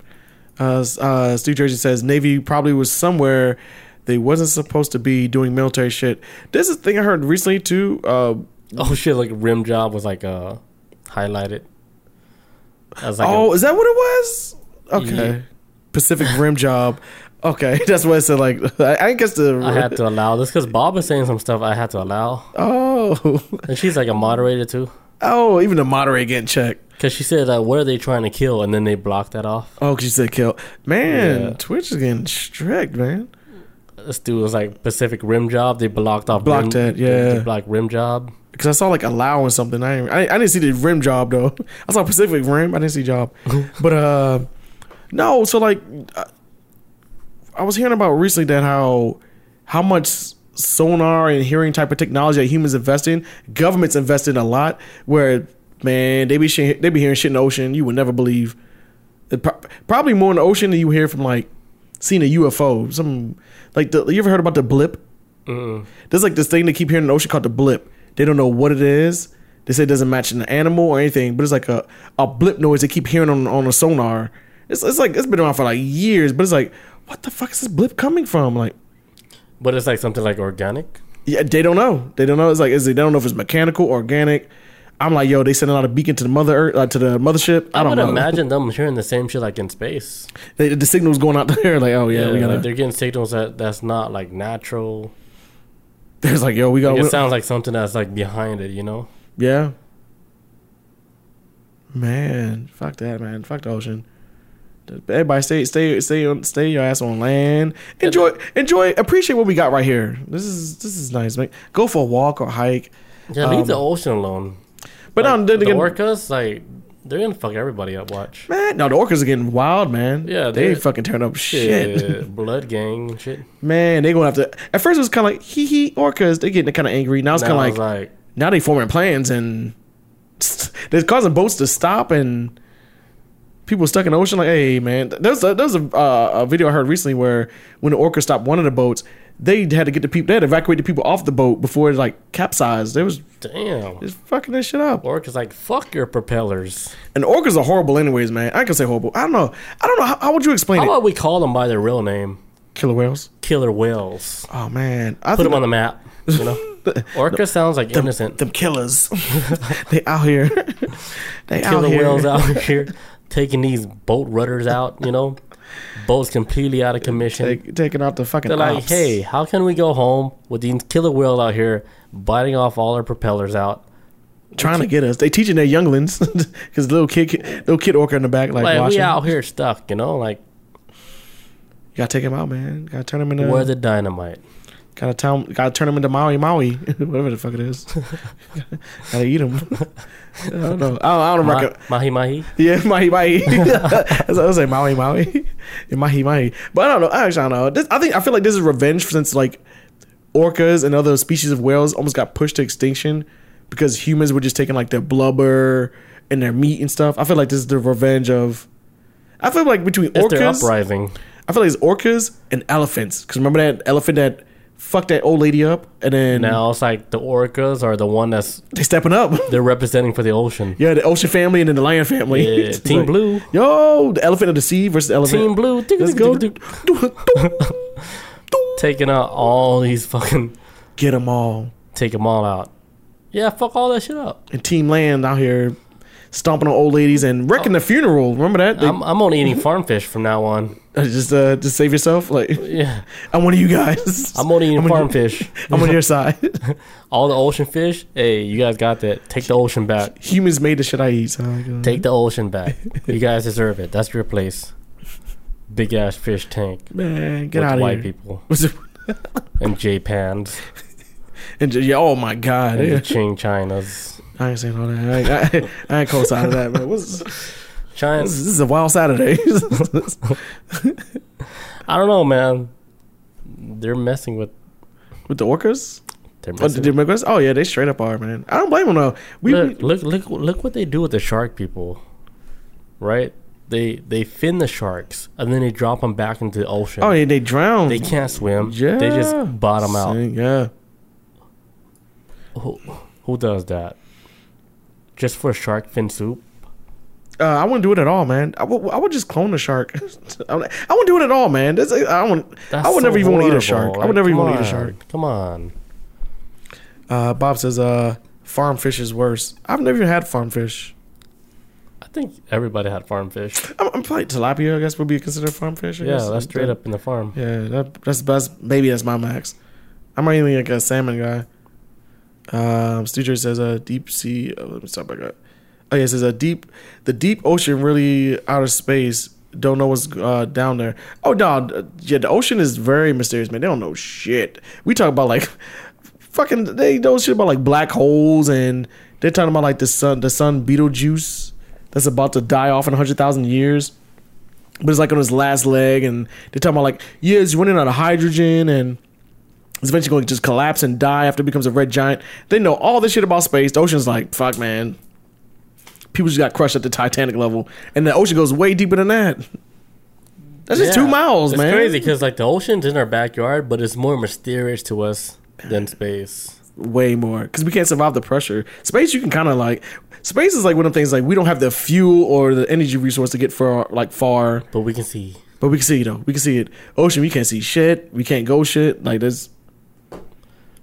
Uh, uh, Stu Jersey says Navy probably was somewhere they wasn't supposed to be doing military shit. This is a thing I heard recently too. Uh, Oh shit! Like rim job was like uh highlighted. As like oh, a, is that what it was? Okay, Yeah. Pacific Rim job. Okay, that's what I said. Like I, I guess the I had to allow this because Bob was saying some stuff I had to allow, Oh, and she's like a moderator too. Oh, even the moderator getting checked. Because she said, uh, "What are they trying to kill?" And then they blocked that off. Oh, 'cause she said kill. Man, Yeah. Twitch is getting strict, man. This dude was like Pacific Rim job. They blocked off. Blocked rim, that, yeah. They blocked rim job. Because I saw like allowing something. I, didn't- I I didn't see the rim job though. I saw Pacific Rim. I didn't see job. but uh, no. So like, I, I was hearing about recently that how how much sonar and hearing type of technology that humans invest in, governments invest in a lot. Where man, they be shit, they be hearing shit in the ocean you would never believe. It pro- probably more in the ocean than you hear from like seeing a UFO. Some like the, you ever heard about the blip? There's like this thing they keep hearing in the ocean called the blip. They don't know what it is. They say it doesn't match an animal or anything, but it's like a, a blip noise they keep hearing on on a sonar. It's, it's like it's been around for like years, but it's like, what the fuck is this blip coming from? Like, But it's like something like organic. yeah, they don't know. They don't know. It's like is they don't know if it's mechanical, organic. I'm like, yo, they sending out a beacon to the mother Earth, uh, to the mothership. I, I, don't would know. imagine them hearing the same shit like in space. They, the signal's going out there. Like, oh yeah, we gotta. like they're getting signals that that's not like natural. There's like, yo, we got. Like, it sounds like something that's like behind it, you know. Yeah. Man, fuck that, man. Fuck the ocean. Everybody, stay, stay, stay, on, stay your ass on land. Enjoy, enjoy, appreciate what we got right here. This is this is nice, man. Go for a walk or hike. Yeah, leave Um, the ocean alone. But like, no, the again, orcas, like they're gonna fuck everybody up. Watch. man, no, the orcas are getting wild, man. Yeah, they fucking turn up shit. Shit, blood gang and shit. man, they gonna have to. At first, it was kind of like hee hee orcas. They getting kind of angry. Now it's kind of like, like now they forming plans and they're causing boats to stop and people stuck in the ocean. Like, hey man, there's a, there's a, uh, a video I heard recently where when the orca stopped one of the boats, they had to get the people, they had to evacuate the people off the boat before it like capsized. They was damn. just fucking this shit up. Orcas like fuck your propellers. And orcas are horrible, anyways, man. I can say horrible. I don't know. I don't know. How, how would you explain it? How it? about we call them by their real name? Killer whales. Killer whales. Oh man, I Put them on the map. You know, orca sounds like them, innocent. them killers. they out here. they out Killer here. whales out here taking these boat rudders out. You know, boats completely out of commission. Take, taking out the fucking. They're like, ops. hey, how can we go home with these killer whales out here biting off all our propellers out? trying to get us. They teaching their younglings because little kid, little kid orca in the back, like, Like, watching. we out here stuck, you know, like You gotta take him out, man. You Gotta turn him into. we're the dynamite. Gotta tell. Gotta turn him into Maui Maui, whatever the fuck it is. gotta eat him. I don't know. I don't, I don't Ma- mahi mahi. Yeah, mahi mahi. That's what I was saying, maui maui, yeah, mahi mahi. But I don't know. I actually don't know. This, I think I feel like this is revenge since like orcas and other species of whales almost got pushed to extinction because humans were just taking like their blubber and their meat and stuff. I feel like this is the revenge of. I feel like between It's orcas, uprising. I feel like it's orcas and elephants. Because remember that elephant that fucked that old lady up, and then Now it's like the orcas are the one that's they stepping up. they're representing for the ocean. Yeah, the ocean family and then the lion family. Yeah, Team like, Blue. Yo, the elephant of the sea versus the elephant. Team Blue. Let's go. Taking out all these fucking. Get them all. Take them all out. Yeah, fuck all that shit up. And Team Land out here stomping on old ladies and wrecking the funeral. Remember that? They- I'm, I'm only eating farm fish from now on. just uh, just save yourself. Like Yeah. I'm one of you guys. I'm only eating on farm your- fish. I'm on your side. All the ocean fish, hey, you guys got that. Take the ocean back. Humans made the shit I eat. So I Take the ocean back. You guys deserve it. That's your place. Big ass fish tank. man, get out of white here. people and J pans and yeah, oh my god, and yeah. the Ching Chinas. I ain't saying all that. I, ain't- I, ain't co-side of that, man. What's, this, this is a wild Saturday. I don't know, man. They're messing with With the orcas? They're Oh, messing. did they make us? Oh yeah, they straight up are, man. I don't blame them though. We, look, look, look, look what they do with the shark people, right? They they fin the sharks and then they drop them back into the ocean. oh yeah, they drown. They can't swim. Yeah, They just bottom out. Yeah, Who, who does that? Just for shark fin soup? uh, I wouldn't do it at all, man. I would, I would just clone the shark. I wouldn't do it at all, man. That's, I wouldn't. That's I would so never even want to eat a shark. I would never even want to eat a shark. Come on. Uh, Bob says, uh, farm fish is worse. I've never even had farm fish. I think everybody had farm fish. I'm, I'm probably tilapia. I guess would be considered farm fish. I Yeah, guess. that's straight up in the farm. Yeah, that, that's best. Maybe that's my max. I'm not even like a salmon guy. Um, Studio says a deep sea. Oh, let me stop back up. Oh yeah, it says a deep, the deep ocean, really outer space. Don't know what's uh, down there. Oh no, yeah, the ocean is very mysterious, man. They don't know shit. We talk about like, fucking, they know shit about like black holes, and they're talking about like the sun, the sun Betelgeuse that's about to die off in hundred thousand years but it's like on his last leg, and they're talking about like, yeah, he's running out of hydrogen, and he's eventually going to just collapse and die after it becomes a red giant. They know all this shit about space. The ocean's like, fuck, man. People just got crushed at the Titanic level, and the ocean goes way deeper than that. That's just two miles, it's man. crazy because like the ocean's in our backyard, but it's more mysterious to us than space. Way more because we can't survive the pressure. Space, you can kind of like. Space is like one of the things like we don't have the fuel or the energy resource to get far, like far, But we can see. but we can see though. We can see it. Ocean, we can't see shit. We can't go shit. Like there's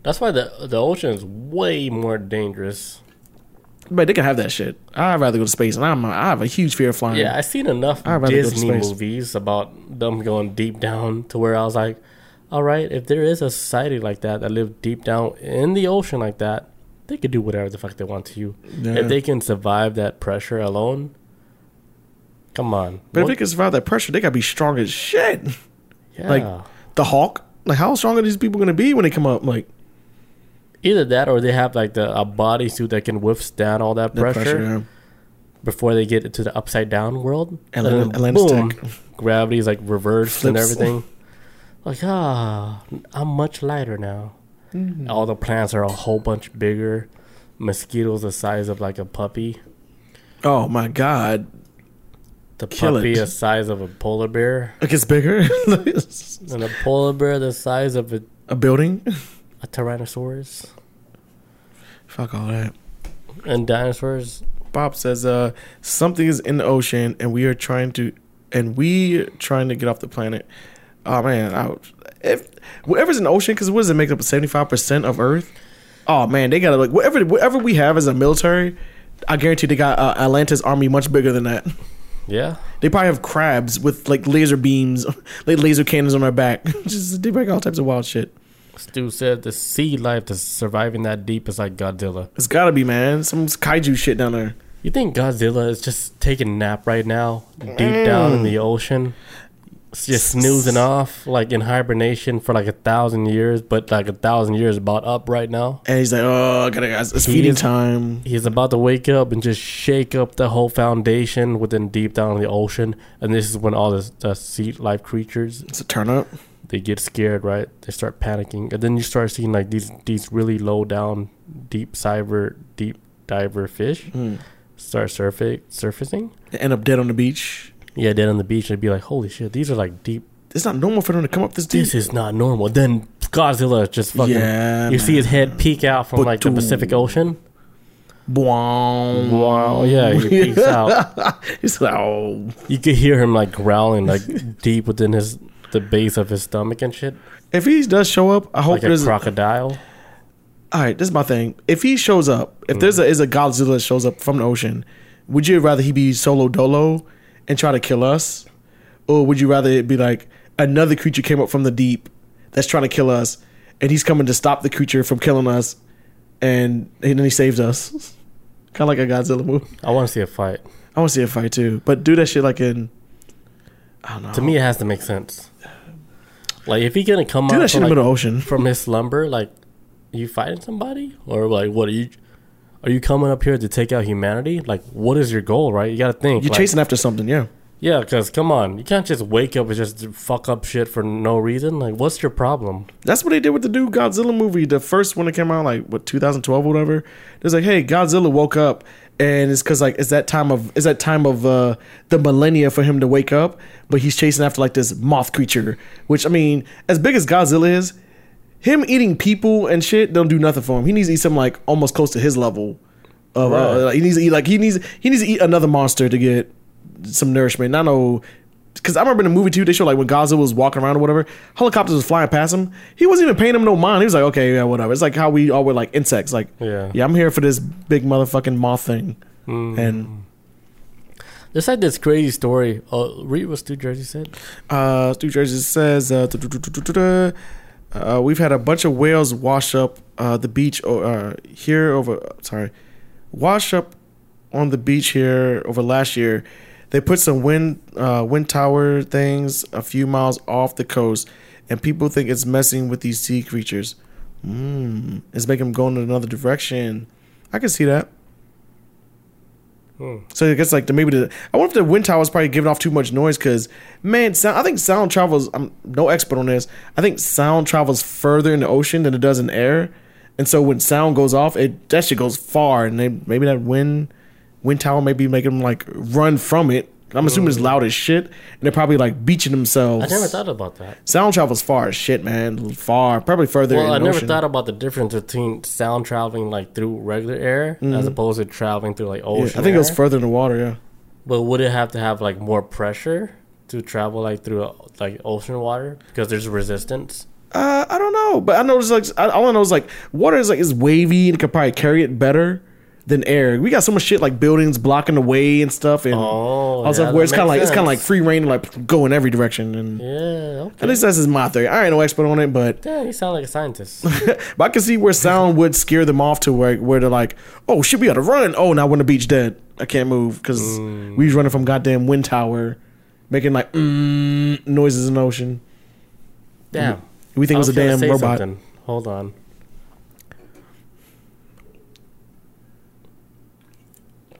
That's why the the ocean is way more dangerous. But they can have that shit. I'd rather go to space, and I'm I have a huge fear of flying. Yeah, I've seen enough I'd rather go to Disney movies about them going deep down to where I was like, all right, if there is a society like that that live deep down in the ocean like that, they could do whatever the fuck they want to you. Yeah. If they can survive that pressure alone, come on. But if What- they can survive that pressure, they gotta be strong as shit. yeah. Like the Hawk. Like how strong are these people gonna be when they come up? Like Either that or they have like the a bodysuit that can withstand all that the pressure, pressure. yeah. before they get into the upside down world. And then Atlantis boom, Tech. gravity's like reversed and everything. Like ah, I'm much lighter now. Mm-hmm. All the plants are a whole bunch bigger. Mosquitoes the size of like a puppy. Oh my god. The Kill puppy it. the size of a polar bear, It gets bigger. and a polar bear the size of a, a building. A tyrannosaurus. Fuck all that. And dinosaurs. Bob says, uh, something is in the ocean and we are trying to and we trying to get off the planet. Oh man, I, if whatever's in the ocean, because what does it make up seventy five percent of Earth? Oh man, they gotta like whatever whatever we have as a military. I guarantee they got uh, Atlantis army much bigger than that. Yeah. They probably have crabs with like laser beams, like laser cannons on their back. Just they break all types of wild shit. Stu said the sea life that's surviving that deep is like Godzilla. It's gotta be man, some kaiju shit down there. You think Godzilla is just taking a nap right now, deep mm. down in the ocean? It's just snoozing off, like in hibernation for like a thousand years, but like a thousand years about up right now. And he's like, oh, I gotta, it's feeding time. He's about to wake up and just shake up the whole foundation within deep down in the ocean. And this is when all the, the sea life creatures It's a turn up. They get scared, right? They start panicking, and then you start seeing like these these really low down, deep cyber, deep diver fish hmm. start surfa- surfacing. They end up dead on the beach. Yeah, dead on the beach, and be like, "Holy shit, these are like deep. It's not normal for them to come up this deep. This is not normal." Then Godzilla just fucking. Yeah, you see his head peek out from like the. Pacific Ocean. Wow. Wow, yeah, he peeks out. He's like, oh. You could hear him like growling, like deep within his the base of his stomach and shit, If he does show up, I hope like a there's. crocodile. all right, this is my thing. If he shows up, if there's a is a Godzilla that shows up from the ocean, would you rather he be solo dolo and try to kill us, or would you rather it be like another creature came up from the deep that's trying to kill us, and he's coming to stop the creature from killing us, and and then he saves us, kind of like a Godzilla movie. I want to see a fight. I want to see a fight too, but do that shit like in. I don't know. To me, it has to make sense. Like if he gonna come do out that from, in the like, middle of ocean. from his slumber, like you fighting somebody, or like what are you? Are you coming up here to take out humanity? Like, what is your goal? Right? You got to think. You're like, chasing after something, yeah. Yeah, because come on, you can't just wake up and just fuck up shit for no reason. Like, what's your problem? That's what they did with the new Godzilla movie, the first one that came out like what 2012 or whatever. It's like, hey, Godzilla woke up, and it's because like it's that time of it's that time of uh the millennia for him to wake up, but he's chasing after like this moth creature. Which I mean, as big as Godzilla is, him eating people and shit don't do nothing for him. He needs to eat something like almost close to his level. Of, uh, like, he needs to eat like he needs he needs to eat another monster to get some nourishment. I know because I remember in the movie too, they showed like when Gaza was walking around or whatever, helicopters was flying past him. He wasn't even paying him no mind. He was like, okay, yeah, whatever. It's like how we all were like insects. Like, Yeah. yeah, I'm here for this big motherfucking moth thing. Mm. And There's like this crazy story. Uh, read what Stu Jersey said. uh, Stu Jersey says, uh, uh, we've had a bunch of whales wash up uh, the beach uh, here over. Sorry, wash up on the beach here over last year. They put some wind uh, wind tower things a few miles off the coast, and people think it's messing with these sea creatures. Mm, it's making them go in another direction. I can see that. So I guess like the maybe the I wonder if the wind tower is probably giving off too much noise because man, sound, I think sound travels. I'm no expert on this. I think sound travels further in the ocean than it does in air, and so when sound goes off, it that shit goes far, and they, maybe that wind wind tower may be making them like run from it. I'm assuming it's loud as shit, and they're probably like beaching themselves. I never thought about that. Sound travels far as shit, man. Far, probably further. Well, I never ocean. thought about the difference between sound traveling like through regular air as Mhm. opposed to traveling through like Yeah, ocean. I think it goes air. further in the water. Yeah. But would it have to have like more pressure to travel like through like ocean water because there's resistance? Uh, I don't know, but I know it's like I, all I know is like water is like is wavy and could probably carry it better than air. We got so much shit like buildings blocking the way and stuff, and all yeah, stuff where it's kind of like it's kind of like free reign to like go in every direction. And Yeah, okay. at least that's just my theory. I ain't no expert on it, but Yeah, you sound like a scientist. but I can see where sound would scare them off to where where they're like, oh shit, we gotta run. Oh, now we're on the beach dead. I can't move because Mm. we was running from goddamn wind tower, making like mm, noises in the ocean. Damn. We think it I was a damn robot. something. Hold on.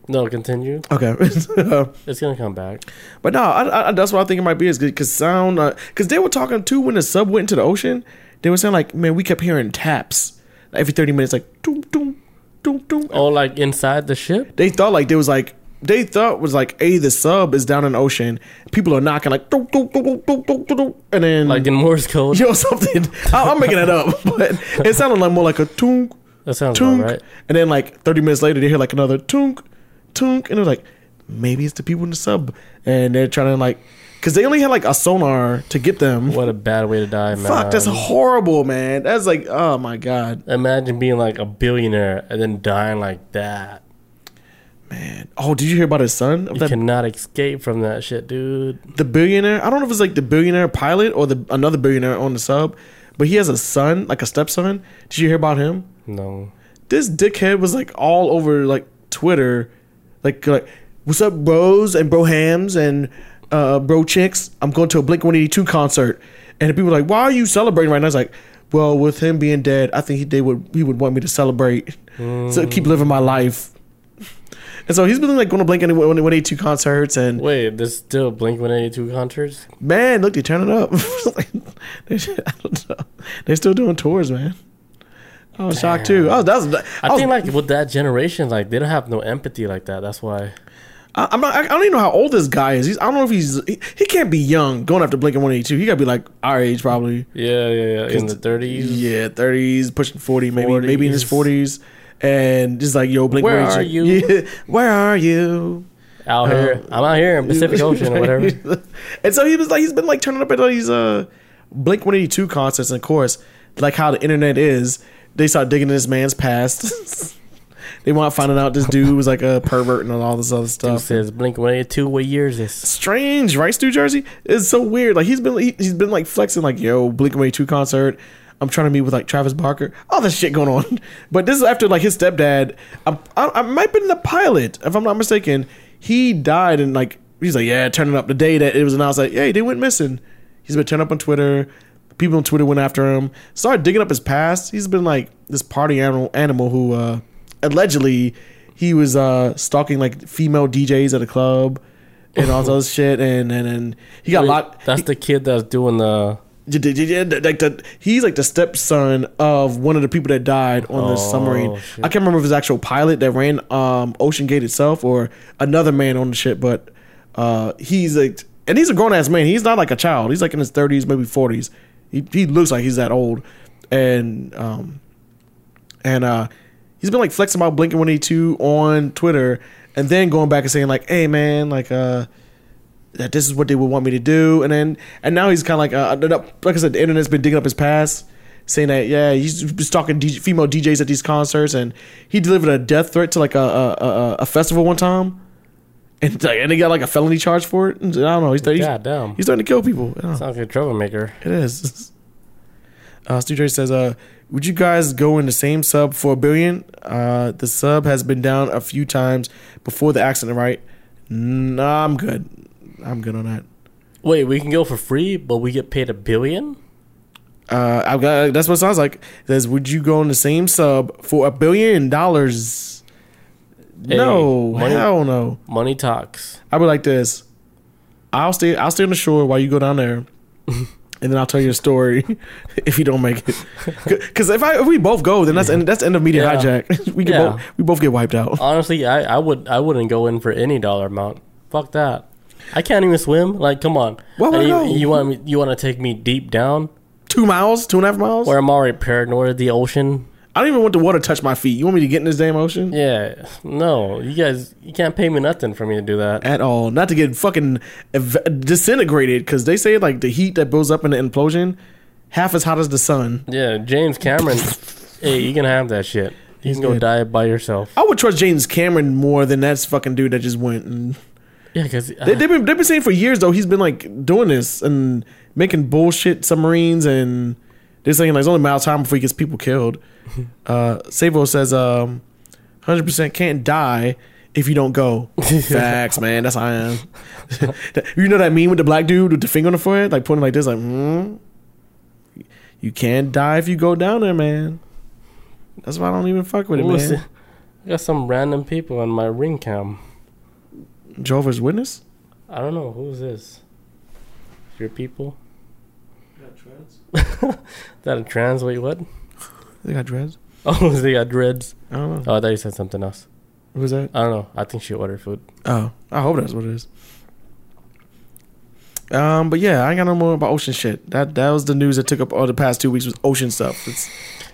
No, continue. Okay. Um, it's gonna come back. But no, I, I, that's what I think it might be is because sound uh, because they were talking too when the sub went into the ocean. They were saying like, man, we kept hearing taps every thirty minutes, like doom doom doom doom. Oh, like inside the ship? They thought like there was like they thought was like, hey, the sub is down in the ocean. People are knocking like doom doom doom, and then Like in Morse code. yo something. I, I'm making that up, but it sounded like more like a toonk. That sounds toonk, right. and then like thirty minutes later, they hear like another toonk, toonk, and they're like, maybe it's the people in the sub, and they're trying to like, because they only had like a sonar to get them. What a bad way to die, man. Fuck, that's horrible, man. That's like, oh my god. Imagine being like a billionaire and then dying like that. Man, oh, did you hear about his son? You cannot escape from that shit, dude. the billionaire. I don't know if it's like the billionaire pilot or the another billionaire on the sub, but he has a son, like a stepson. Did you hear about him? No. This dickhead was like all over like Twitter, like like what's up, bros and bro hams and uh, bro chicks. I'm going to a Blink 182 concert, and the people are like, why are you celebrating right now? It's like, well, with him being dead, I think he they would he would want me to celebrate, so keep living my life. And so he's been like going to Blink 182 concerts and Wait, there's still Blink 182 concerts? Man, look, they turn it up. I don't know. They're still doing tours, man. I was shocked too. Oh, that was. I, I, was, think like with that generation, like they don't have no empathy like that. That's why. I, I'm not. I don't even know how old this guy is. He's. I don't know if he's. He, he can't be young going after Blink One Eighty Two. He got to be like our age, probably. Yeah, yeah, yeah. In the 30s. Yeah, thirties, pushing forty, maybe, maybe in his 40s. and just like yo, Blink. Where 182. are you? Yeah, where are you? Out here. I'm out here in Pacific Ocean or whatever. and so he was like, he's been like turning up at all these uh Blink One Eighty Two concerts, and of course, like how the internet is, they start digging in this man's past. they want finding out this dude was like a pervert and all this other stuff. Dude says Blink 182. What years is? Strange, right, Stu Jersey? It's so weird. Like he's been he, he's been like flexing, like yo, Blink One Eighty Two concert. I'm trying to meet with like Travis Barker. All this shit going on. But this is after like his stepdad. I, I, I might have been the pilot, if I'm not mistaken. He died and like he's like, yeah, turning up the day that it was announced like, hey, they went missing. He's been turning up on Twitter. People on Twitter went after him. Started digging up his past. He's been like this party animal animal who uh allegedly he was uh stalking like female DJs at a club and all those shit, and and, and he got Wait, locked. That's the kid that's doing the. Like the, he's like the stepson of one of the people that died on the Oh, submarine. shit. I can't remember if it was actual pilot that ran um, Ocean Gate itself or another man on the ship, but uh, he's like, and he's a grown ass man. He's not like a child. He's like in his thirties, maybe forties. He he looks like he's that old, and um, and uh, he's been like flexing about Blinking One Eighty Two on Twitter, and then going back and saying like, "Hey man, like uh." that this is what they would want me to do, and then and now he's kind of like uh, like I said, the internet's been digging up his past, saying that yeah he's been stalking DJ, female DJs at these concerts, and he delivered a death threat to like a a, a, a festival one time, and like, and he got like a felony charge for it. And I don't know. He's he's, God damn. he's starting to kill people. I don't know. Sounds like a troublemaker. It is. Uh, Stu Dre says, uh, "Would you guys go in the same sub for a billion? Uh, the sub has been down a few times before the accident, right? Nah, I'm good. I'm good on that. Wait, we can go for free, but we get paid a billion? Uh, I've got that's what it sounds like. It says, would you go in the same sub for a billion dollars? Hey, no, money- hell no. Money talks. I would like this. I'll stay. I'll stay on the shore while you go down there, and then I'll tell you a story if you don't make it. Because if I if we both go, then that's end, that's the end of media Yeah. hijack. we Yeah. both we both get wiped out. Honestly, I, I would I wouldn't go in for any dollar amount. Fuck that. I can't even swim. Like, come on. I you, you want me? You want to take me deep down, Two miles, two and a half miles. where I'm already paranoid of the ocean? I don't even want the water to touch my feet. You want me to get in this damn ocean? Yeah, no, you guys, you can't pay me nothing for me to do that. At all. Not to get fucking ev- disintegrated because they say like the heat that builds up in the implosion, half as hot as the sun. Yeah, James Cameron, hey, you can have that shit. You He's can go die by yourself. I would trust James Cameron more than that fucking dude that just went. And Yeah, because they, uh, they've been they've been saying for years though he's been like doing this and making bullshit submarines and they're saying like it's only a matter of time before he gets people killed. Uh, Savo says, um, hundred percent can't die if you don't go. Facts, man. That's how I am. you know that meme with the black dude with the finger on the forehead, like pointing like this, like, hmm. You can't die if you go down there, man. That's why I don't even fuck with it, man. I got some random people on my ring cam. Jehovah's Witness. I don't know who's this. Your people? that a trans? Wait, what? They got dreads. Oh, they got dreads. I don't know. Oh, I thought you said something else. Who's that? I don't know. I think she ordered food. Oh, I hope that's what it is. Um, but yeah, I ain't got no more about ocean shit. That that was the news that took up all the past two weeks was ocean stuff. It's,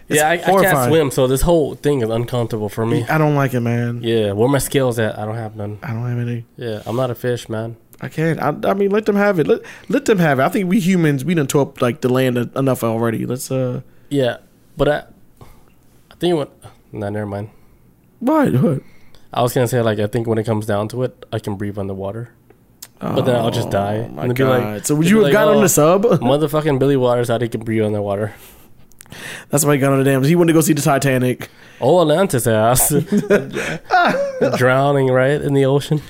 it's yeah, I, I can't swim, so this whole thing is uncomfortable for me. I don't like it, man. Yeah, where my skills at? I don't have none. I don't have any. Yeah, I'm not a fish, man. I can't. I, I mean, let them have it. Let let them have it. I think we humans we done tore up like the land enough already. Let's uh. Yeah, but I, I think what? Nah, never mind. What? What? I was gonna say like I think when it comes down to it, I can breathe underwater. But then I'll just die. Oh, my And be like- God. So would you have like, got on "Oh, the sub? Motherfucking Billy Waters how he can breathe underwater. That's why he got on the dam. He wanted to go see the Titanic. Oh, Atlantis ass. Drowning right in the ocean.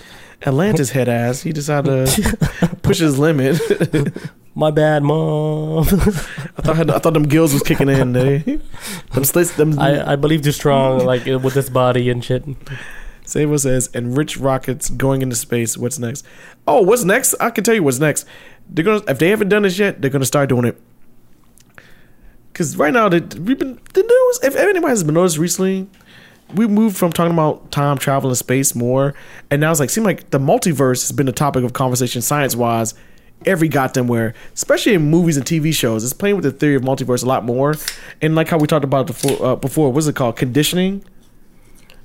Atlantis head ass. He decided to push his limit. My bad, mom. I thought I thought them gills was kicking in. They, them slits. Them. I, I believe too strong, like uh, with this body and shit. Savo says, and rich rockets going into space. What's next? Oh, what's next? I can tell you what's next. They're gonna if they haven't done this yet, they're gonna start doing it. Cause right now, they, we've been the news. If anybody has been noticed recently, we moved from talking about time travel and space more, and now it's like seem like the multiverse has been the topic of conversation science wise. Every goddamn where, especially in movies and TV shows, it's playing with the theory of multiverse a lot more. And like how we talked about before, uh, before what's it called? Conditioning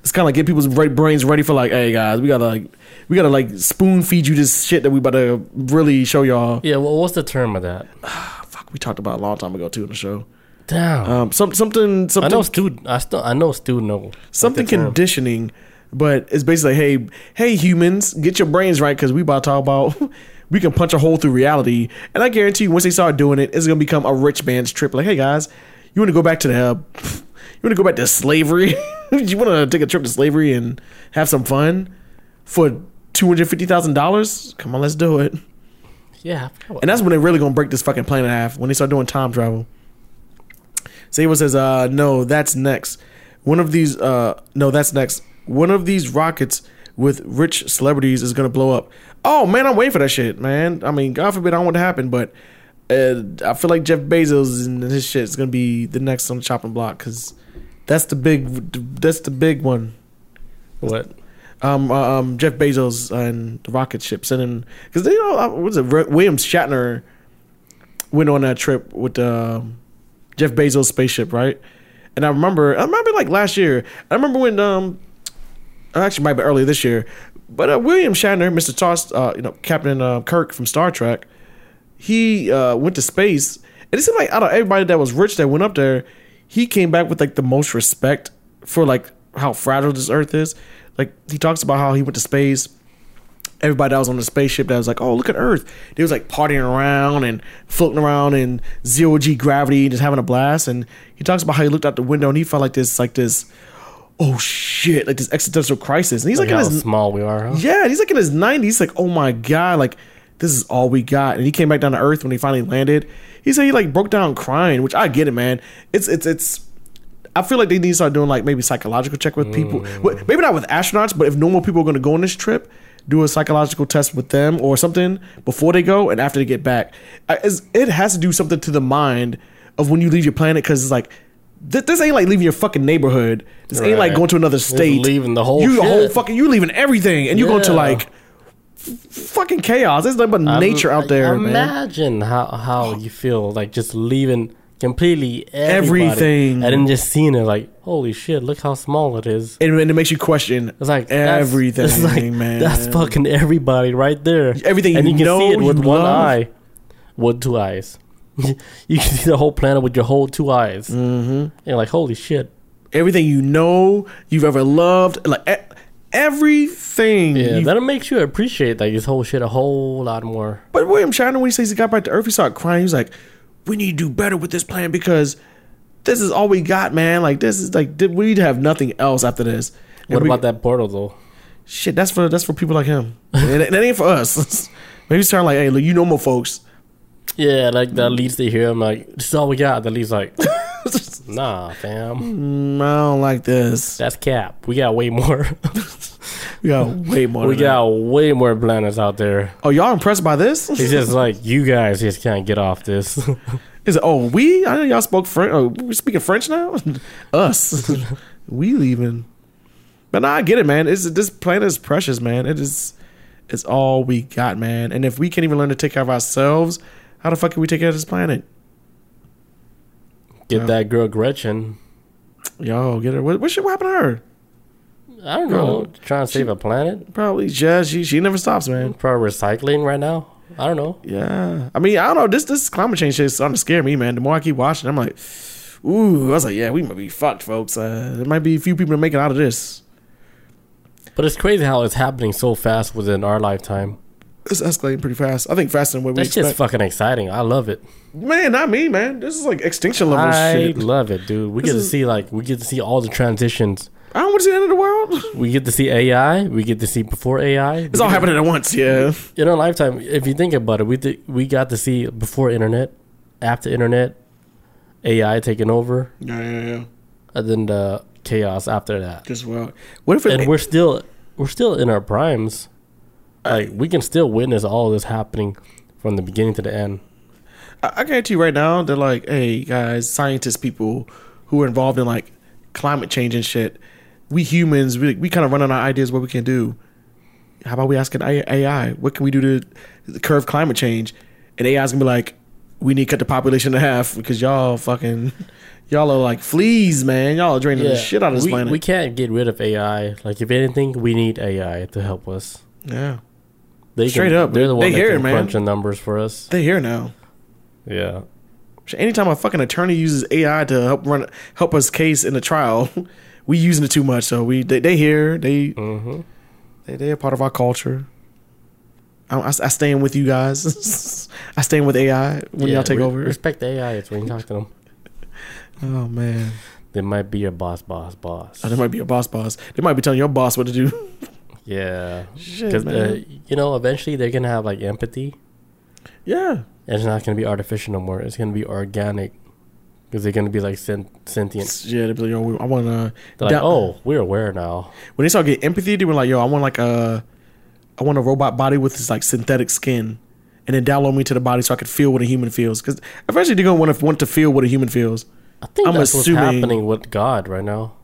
it's kind of like get people's right brains ready for like, hey guys, we gotta like, we gotta like spoon feed you this shit that we about to really show y'all. Yeah, well, what's the term of that? Fuck, we talked about it a long time ago too in the show. Damn. Um, some something something I know Stu. I still. I know Stu. know something conditioning, but it's basically hey hey humans, get your brains right because we about to talk about. We can punch a hole through reality, and I guarantee you, once they start doing it, it's gonna become a rich man's trip. Like, hey guys, you want to go back to the, uh, you want to go back to slavery? you want to take a trip to slavery and have some fun for two hundred fifty thousand dollars? Come on, let's do it. Yeah. I forgot what- And that's when they're really gonna break this fucking planet in half when they start doing time travel. Sable says, uh, no, that's next. One of these, uh, no, that's next. One of these rockets with rich celebrities is gonna blow up. Oh man, I'm waiting for that shit, man. I mean, God forbid I don't want to happen, but uh, I feel like Jeff Bezos and his shit is gonna be the next on the chopping block because that's the big, that's the big one. What? Um, uh, um, Jeff Bezos and the rocket ship sending because they know uh, what's it? William Shatner went on that trip with um, Jeff Bezos spaceship, right? And I remember, I remember like last year. I remember when um, actually might be earlier this year, but uh, William Shatner, Mr. Toss, uh, you know, Captain uh, Kirk from Star Trek, he uh, went to space, and it seemed like out of everybody that was rich that went up there, he came back with like the most respect for like how fragile this Earth is. Like he talks about how he went to space. Everybody that was on the spaceship that was like, "Oh, look at Earth." They was like partying around and floating around in zero g gravity, just having a blast. And he talks about how he looked out the window and he felt like this, like this, oh shit, like this existential crisis. And he's like, Like in how his small we are, huh? yeah, and he's like in his 90s. He's like, oh my God, like, this is all we got. And he came back down to earth when he finally landed. He said he like broke down crying, which I get it, man. It's, it's, it's, I feel like they need to start doing like maybe psychological check with people. Mm. Well, Maybe not with astronauts, but if normal people are going to go on this trip, do a psychological test with them or something before they go and after they get back. I- It has to do something to the mind of when you leave your planet because it's like, th- this ain't like leaving your fucking neighborhood. This ain't like going to another state. leaving the whole you the whole shit. fucking you leaving everything and you go to like f- fucking chaos. There's nothing but nature out there, man. Imagine how how you feel like just leaving completely everybody, Everything. and then just seeing it like, holy shit, look how small it is. And, and it makes you question It's like that's- everything, it's like, man. That's fucking everybody right there. Everything and you you can know, see it with one love. eye, with two eyes. you can see the whole planet with your whole two eyes. Mm-hmm. You're like, holy shit. everything you know, you've ever loved, like e- everything. Yeah, you- that makes you appreciate like this whole shit a whole lot more. But William Shatner, when he says he got back to Earth, he started crying. He was like, "We need to do better with this plan because this is all we got, man. Like this is like we need to have nothing else after this." And What we- about that portal though? Shit, that's for that's for people like him. it, that ain't for us. Maybe he's trying like, "Hey, look, you know more folks." Yeah, like the leads they hear, I'm like, this is all we got. The leads like, nah, fam, Mm, I don't like this. that's cap. We got way more. We got way more. we that. got way more planets out there. Oh, y'all impressed by this? It's just like you guys just can't get off this. Is it? Oh, we? I know y'all spoke French. Oh, we speaking French now. Us, we leaving. But nah, I get it, man. It's this planet is precious, man. It is. It's all we got, man. And if we can't even learn to take care of ourselves, how the fuck can we take care of this planet? get that girl Gretchen. Yo, get her. What, what shit what happened to her? I don't know, trying to save a planet. Probably just she. She never stops, man. Probably recycling right now. I don't know. Yeah. I mean, I don't know. This this climate change shit is starting to scare me, man. The more I keep watching, I'm like, ooh. I was like, yeah, we might be fucked, folks. Uh, there might be a few people that make it out of this. But it's crazy how it's happening so fast within our lifetime. It's escalating pretty fast. I think faster than what we That's just fucking exciting. I love it. Man, not me, man. This is like extinction level I shit. love it, dude. We This get to is- see like we get to see all the transitions. I don't want to see the end of the world. We get to see AI. We get to see before AI. It's all happening at once. Yeah. in our lifetime. If you think about it, we did, we got to see before internet, after internet, AI taking over, Yeah, yeah, yeah. and then the chaos after that. Just well. What if it? And we're still we're still in our primes. Like we can still witness all this happening from the beginning to the end. I, I guarantee you right now, they're like, hey guys, scientists, people who are involved in like climate change and shit. We humans, we we kind of run on our ideas what we can do. How about we ask an AI, what can we do to curb climate change? And AI's gonna be like, we need to cut the population in half because y'all fucking, y'all are like fleas, man. Y'all are draining the shit out of this we, planet. we can't get rid of AI. Like if anything, we need AI to help us. yeah, They Straight can, up, they're the they one that hear can man. crunch the numbers for us. they here now. Yeah. Anytime a fucking attorney uses AI to help run help us case in a trial, we using it too much. So we they, they here they Mm-hmm. they they are part of our culture. I, I, I stand with you guys. I stand with AI when Yeah, y'all take re- over. Respect AI. It's when you talk to them. Oh man, They might be your boss, boss, boss. oh, there might be a boss boss. They might be telling your boss what to do. Yeah, because uh, you know, eventually they're gonna have like empathy, yeah, and it's not gonna be artificial no more. It's gonna be organic, because they're gonna be like sen- sentient. yeah. They be like, yo, I want to. Like, oh, we're aware now. when they start getting empathy, they were like, yo, I want like a I want a robot body with this like synthetic skin, and then download me to the body so I could feel what a human feels. Because eventually they're gonna want to want to feel what a human feels. I think I'm that's assuming- what's happening with God right now.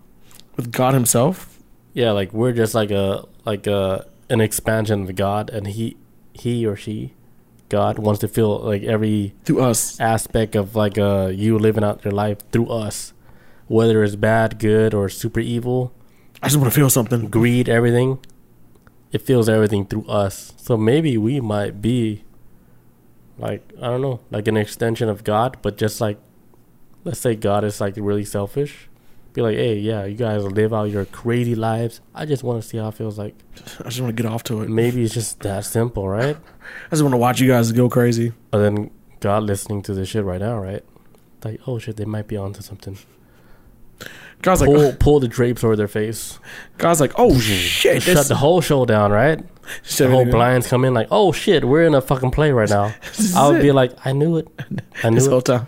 With God Himself, Yeah, like we're just like a like a an expansion of God, and he he or she, God wants to feel like every through us aspect of like uh you living out your life through us, whether it's bad, good, or super evil. I just want to feel something. Greed, everything. It feels everything through us. So maybe we might be like I don't know, like an extension of God, but just like let's say God is like really selfish. Be like, hey, yeah, you guys live out your crazy lives. I just want to see how it feels like. I just want to get off to it. Maybe it's just that simple, right? I just want to watch you guys go crazy. But then God listening to this shit right now, right? Like, oh shit, they might be onto something. God's like, pull, oh. pull the drapes over their face. God's like, oh shit, Shut this- the whole show down, right? Shut the whole blinds come in like, oh shit, we're in a fucking play right now. I would be like, I knew it. I knew this it. whole time.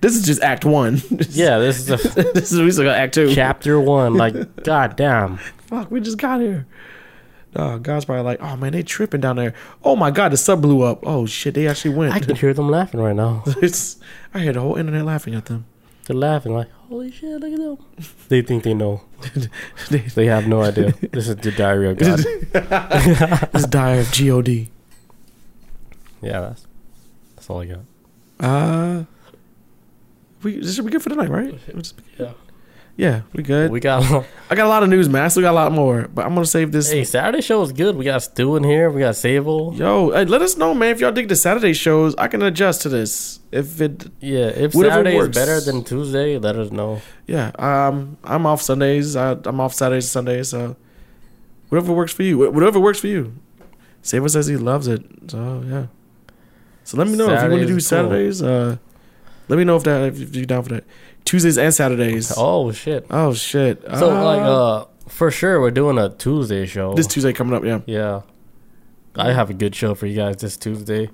This is just Act One. Yeah, this is a this is we still got Act Two. chapter one. Like, god damn. Fuck, we just got here. Oh, God's probably like, oh man, they tripping down there. Oh my God, the sub blew up. Oh shit, they actually went. I can hear them laughing right now. it's, I hear the whole internet laughing at them. They're laughing like, holy shit, look at them. They think they know. they have no idea. This is the diary of God. this dire of God. Yeah, that's that's all I got. Uh, we this should be good for tonight, right? Just- Yeah. yeah, we good. We got I got a lot of news, man. I still got a lot more, but I'm gonna save this. Hey, Saturday show is good. We got Stu in here. We got Sable. Yo, hey, let us know, man. If y'all dig the Saturday shows, I can adjust to this. If it, Yeah, if Saturday is better than Tuesday, let us know. yeah, um, I'm off Sundays. I, I'm off Saturdays and Sundays. So whatever works for you, whatever works for you. Sable says he loves it. So yeah. So let me know if you want to do is cool. Saturdays. Uh, let me know if that if you're down for that. Tuesdays and Saturdays. Oh shit. Oh shit. So like uh for sure we're doing a Tuesday show. this Tuesday coming up. Yeah. yeah. I have a good show for you guys this Tuesday.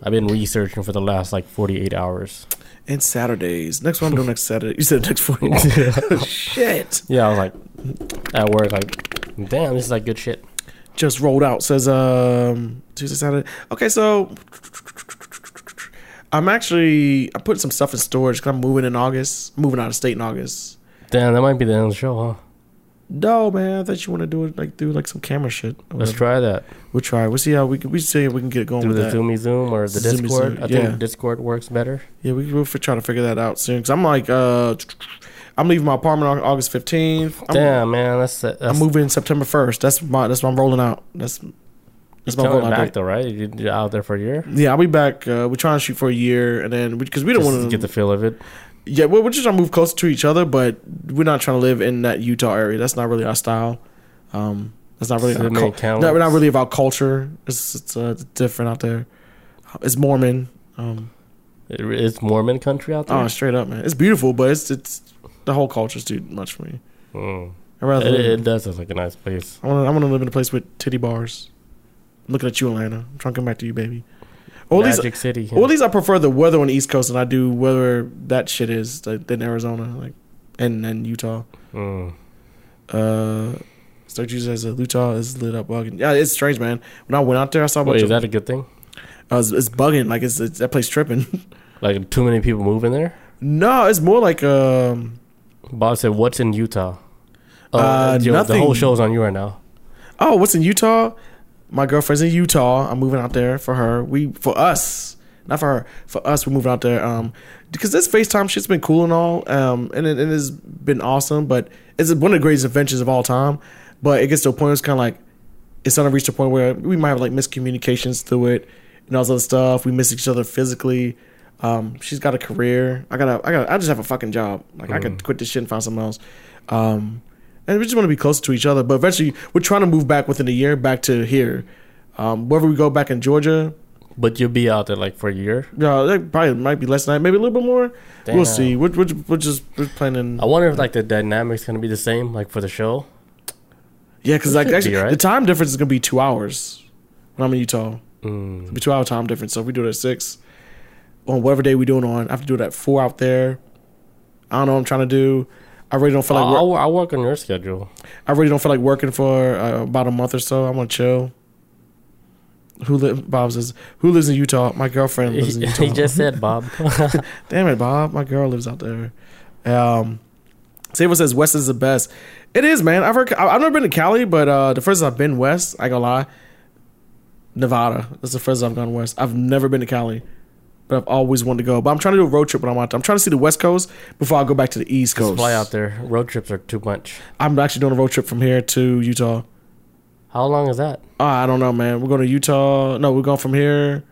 I've been researching for the last like 48 hours. And Saturdays. Next one I'm doing next Saturday. You said next forty. shit. Yeah, I was like at work like damn, this is like good shit. just rolled out. Says um Tuesday, Saturday. Okay, so I'm actually I put some stuff in storage because I'm moving in August. moving out of state in August. Damn, that might be the end of the show, huh? No, man, I thought you want to do it like do like some camera shit. Let's try that. We'll try. We'll see how we can. We see if we can get it going Through with the that. Zoomy Zoom or the Zoomy Discord. Zoom, I think yeah. Discord works better. Yeah, we we'll try to figure that out soon. Cause I'm like, uh, I'm leaving my apartment on August 15th. I'm, Damn, man, that's that's I'm moving September 1st. That's my that's what I'm rolling out. That's that's my rollout back though, right? You- You're out there for a year. Yeah, I'll be back. Uh, we're trying to shoot for a year, and then because we, don't want to get the feel of it. Yeah, we're, we're just trying to move closer to each other, but we're not trying to live in that Utah area. That's not really our style. Um, that's not really So our cul- no, we're not really about culture. It's it's uh, different out there. It's Mormon. Um, It- It's Mormon country out there. oh, straight up, man. It's beautiful, but it's it's the whole culture's too much for me. Mm. I rather It, it does look like a nice place. I want to I want to live in a place with titty bars. I'm looking at you, Atlanta. I'm trying to come back to you, baby. Or at least, Magic City. or at least I prefer the weather on the East Coast than I do whether that shit is like, than Arizona, like and and Utah. Mm. Uh, Stark Jesus says uh, Utah is lit up bugging. Yeah, it's strange, man. When I went out there, I saw a bunch Wait, is of. that a good thing? uh, it's, it's bugging. Like it's, it's that place tripping. Like too many people moving there? no, it's more like um. Bob said, "What's in Utah?" Oh, Uh, yo, the nothing. whole show's on you right now. Oh, what's in Utah? My girlfriend's in Utah. I'm moving out there for her. We for us, not for her. For us, we're moving out there. Um, because this FaceTime shit's been cool and all. Um, and it, it has been awesome. But it's one of the greatest adventures of all time. But it gets to a point where it's kind of like it's starting to reach a point where we might have like miscommunications through it and all this other stuff. We miss each other physically. Um, she's got a career. I gotta, I gotta, I just have a fucking job. Like I could quit this shit and find something else. Um, and we just want to be closer to each other. But eventually, we're trying to move back within a year back to here. Um, wherever we go back in Georgia, But you'll be out there like for a year. yeah, that probably might be less than that, maybe a little bit more. Damn. We'll see. We're, we're, we're just we're planning. I wonder if like the dynamics gonna be the same like for the show. Yeah, because like should be, right? the time difference is gonna be two hours when I'm in Utah. Mm. It'll be two hour time difference. So if we do it at six, on whatever day we doing on, I have to do it at four out there. I don't know what I'm trying to do. I really don't feel like I'll, wor- I'll work on your schedule. I really don't feel like working for uh, about a month or so. I'm gonna chill. Who live? Bob says, "Who lives in Utah?" My girlfriend lives in Utah. he just said, Bob. Damn it, Bob. My girl lives out there. Um, Sable says West is the best. It is, man. I've heard, I- I've never been to Cali, but uh, the first time I've been west, I gonna lie, Nevada. That's the first time I've gone west. I've never been to Cali, but I've always wanted to go. But I'm trying to do a road trip when I'm out there. I'm trying to see the West Coast before I go back to the East Coast. Just fly out there. Road trips are too much. I'm actually doing a road trip from here to Utah. How long is that? Uh, I don't know, man. We're going to Utah. No, we're going from here.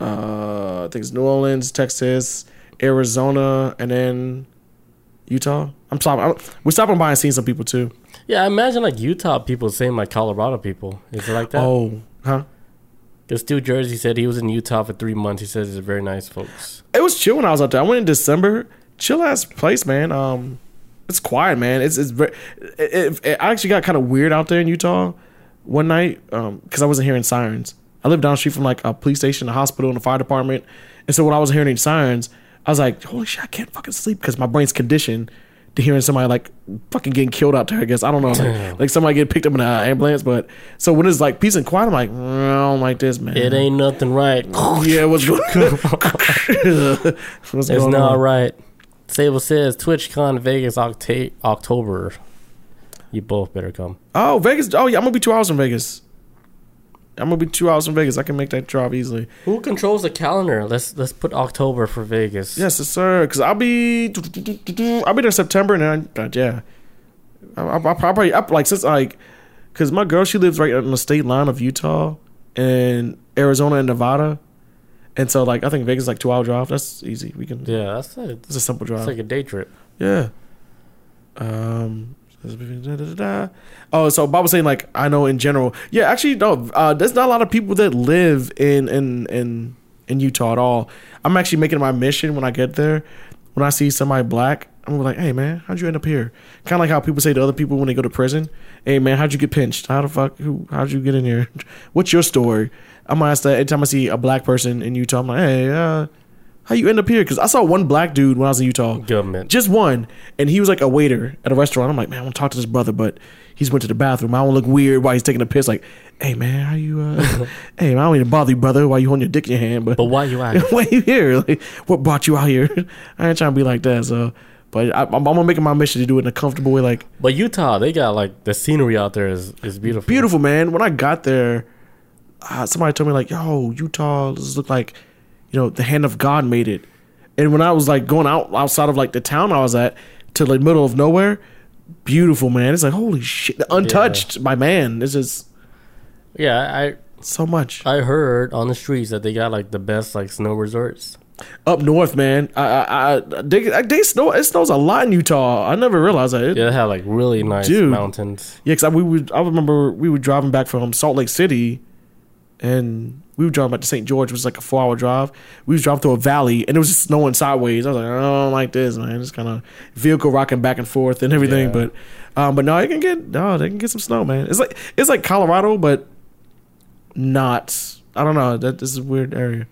Uh, I think it's New Orleans, Texas, Arizona, and then Utah. I'm stopping. I'm, we're stopping by and seeing some people too. Yeah, I imagine like Utah people saying like Colorado people. Is it like that? Oh, huh? Because Stu Jersey said he was in Utah for three months. He says it's very nice, folks. It was chill when I was out there. I went in December. Chill ass place, man. Um, it's quiet, man. It's it's very. It, it, it actually got kind of weird out there in Utah one night um because I wasn't hearing sirens. I lived down the street from like a police station, a hospital, and a fire department, and so when I was hearing any sirens, I was like, "Holy shit, I can't fucking sleep" because my brain's conditioned hearing somebody like fucking getting killed out there. I guess I don't know, like, like somebody getting picked up in an ambulance. But so when it's like peace and quiet, I'm like, "Mm, I don't like this, man. It ain't nothing right. Yeah, what's going? what's It's going not on? right. Sable says TwitchCon Vegas Octa- October. You both better come. Oh, Vegas. Oh, yeah, I'm gonna be two hours from Vegas. I'm gonna be two hours from Vegas. I can make that drive easily. Who controls the calendar? Let's let's put October for Vegas. Yes, sir. Because I'll be, I'll be there in September, and then, uh, yeah, I, I, I'll probably up like since like, because my girl she lives right on the state line of Utah and Arizona and Nevada, and so like I think Vegas is like two hour drive. That's easy. We can. Yeah, that's a, It's a simple drive. it's like a day trip. Yeah. Um. Oh, so Bob was saying like I know in general. Yeah, actually no. Uh, there's not a lot of people that live in in in in Utah at all. I'm actually making my mission when I get there. When I see somebody black, I'm like, hey man, how'd you end up here? Kind of like how people say to other people when they go to prison, hey man, how'd you get pinched? How the fuck? Who? How'd you get in here? What's your story? I'm gonna ask that every time I see a black person in Utah. I'm like, hey, uh, how you end up here? Because I saw one black dude when I was in Utah. Government. Just one. And he was like a waiter at a restaurant. I'm like, man, I want to talk to this brother, but he's went to the bathroom. I don't look weird while he's taking a piss. Like, hey, man, how you, uh, hey, man, I don't mean to bother you, brother, while you holding your dick in your hand. But, But why you out? why you here? Like, what brought you out here? I ain't trying to be like that. So, but I, I'm, I'm gonna make it my mission to do it in a comfortable way. Like, But Utah, they got like the scenery out there is is beautiful. beautiful, man. When I got there, uh, somebody told me like, "Yo, Utah, this look like, you know, the hand of God made it." And when I was like going out outside of like the town I was at to the middle of nowhere, beautiful, man. It's like holy shit, untouched by man. This is Yeah, I so much I heard on the streets that they got like the best like snow resorts. up north, man. I, I, I they, they snow. It snows a lot in Utah. I never realized that. It, Yeah, they have like really nice Dude. mountains. Yeah, cause I, we would. I remember we were driving back from Salt Lake City, and we were driving back to St. George, which was like a four-hour drive. We was driving through a valley, and it was just snowing sideways. I was like, I don't like this, man. It's kind of vehicle rocking back and forth and everything. Yeah. But, um, but no, they can get no, they can get some snow, man. It's like it's like Colorado, but not. I don't know. That this is a weird area.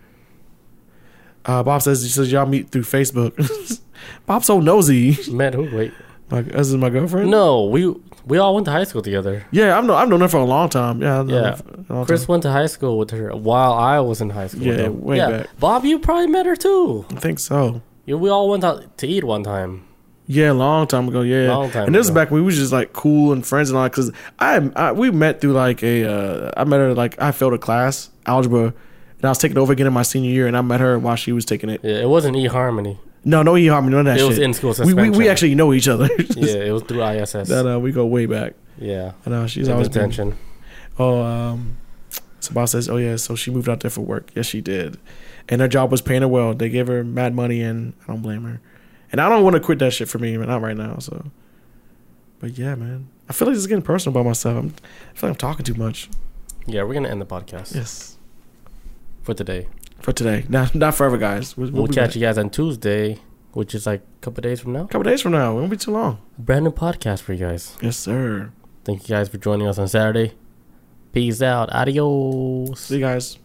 Uh, Bob says he says y'all meet through Facebook. Bob's so nosy. Met who? Wait, My, this is my girlfriend. no, we we all went to high school together. Yeah, I've known I've known her for a long time. Yeah, Yeah, Chris time. went to high school with her while I was in high school. Yeah, way back. Bob, you probably met her too. I think so. Yeah, we all went out to eat one time. Yeah, a long time ago. Yeah, Long time and this is ago. back when we was just like cool and friends and all. Because I, I we met through like a uh, I met her like I failed a class algebra, and I was taking over again in my senior year, and I met her while she was taking it. Yeah, it wasn't E Harmony. No, no, you harm none of that It shit. was in-school We, we, we actually know each other. Yeah, it was through ISS. that uh, we go way back. yeah, I know she's always been. attention. Oh, um, boss says, oh yeah, so she moved out there for work. Yes, she did, and her job was paying her well. They gave her mad money, and I don't blame her. And I don't want to quit that shit for me, but not right now. So, but yeah, man, I feel like this is getting personal about myself. I'm, I feel like I'm talking too much. Yeah, we're gonna end the podcast Yes, for today. For today, not not forever, guys. We'll, We'll be catch back. you guys on Tuesday, which is like a couple days from now. a couple days from now. It won't be too long. Brand new podcast for you guys. Yes, sir. Thank you guys for joining us on Saturday. Peace out. Adios. See you guys.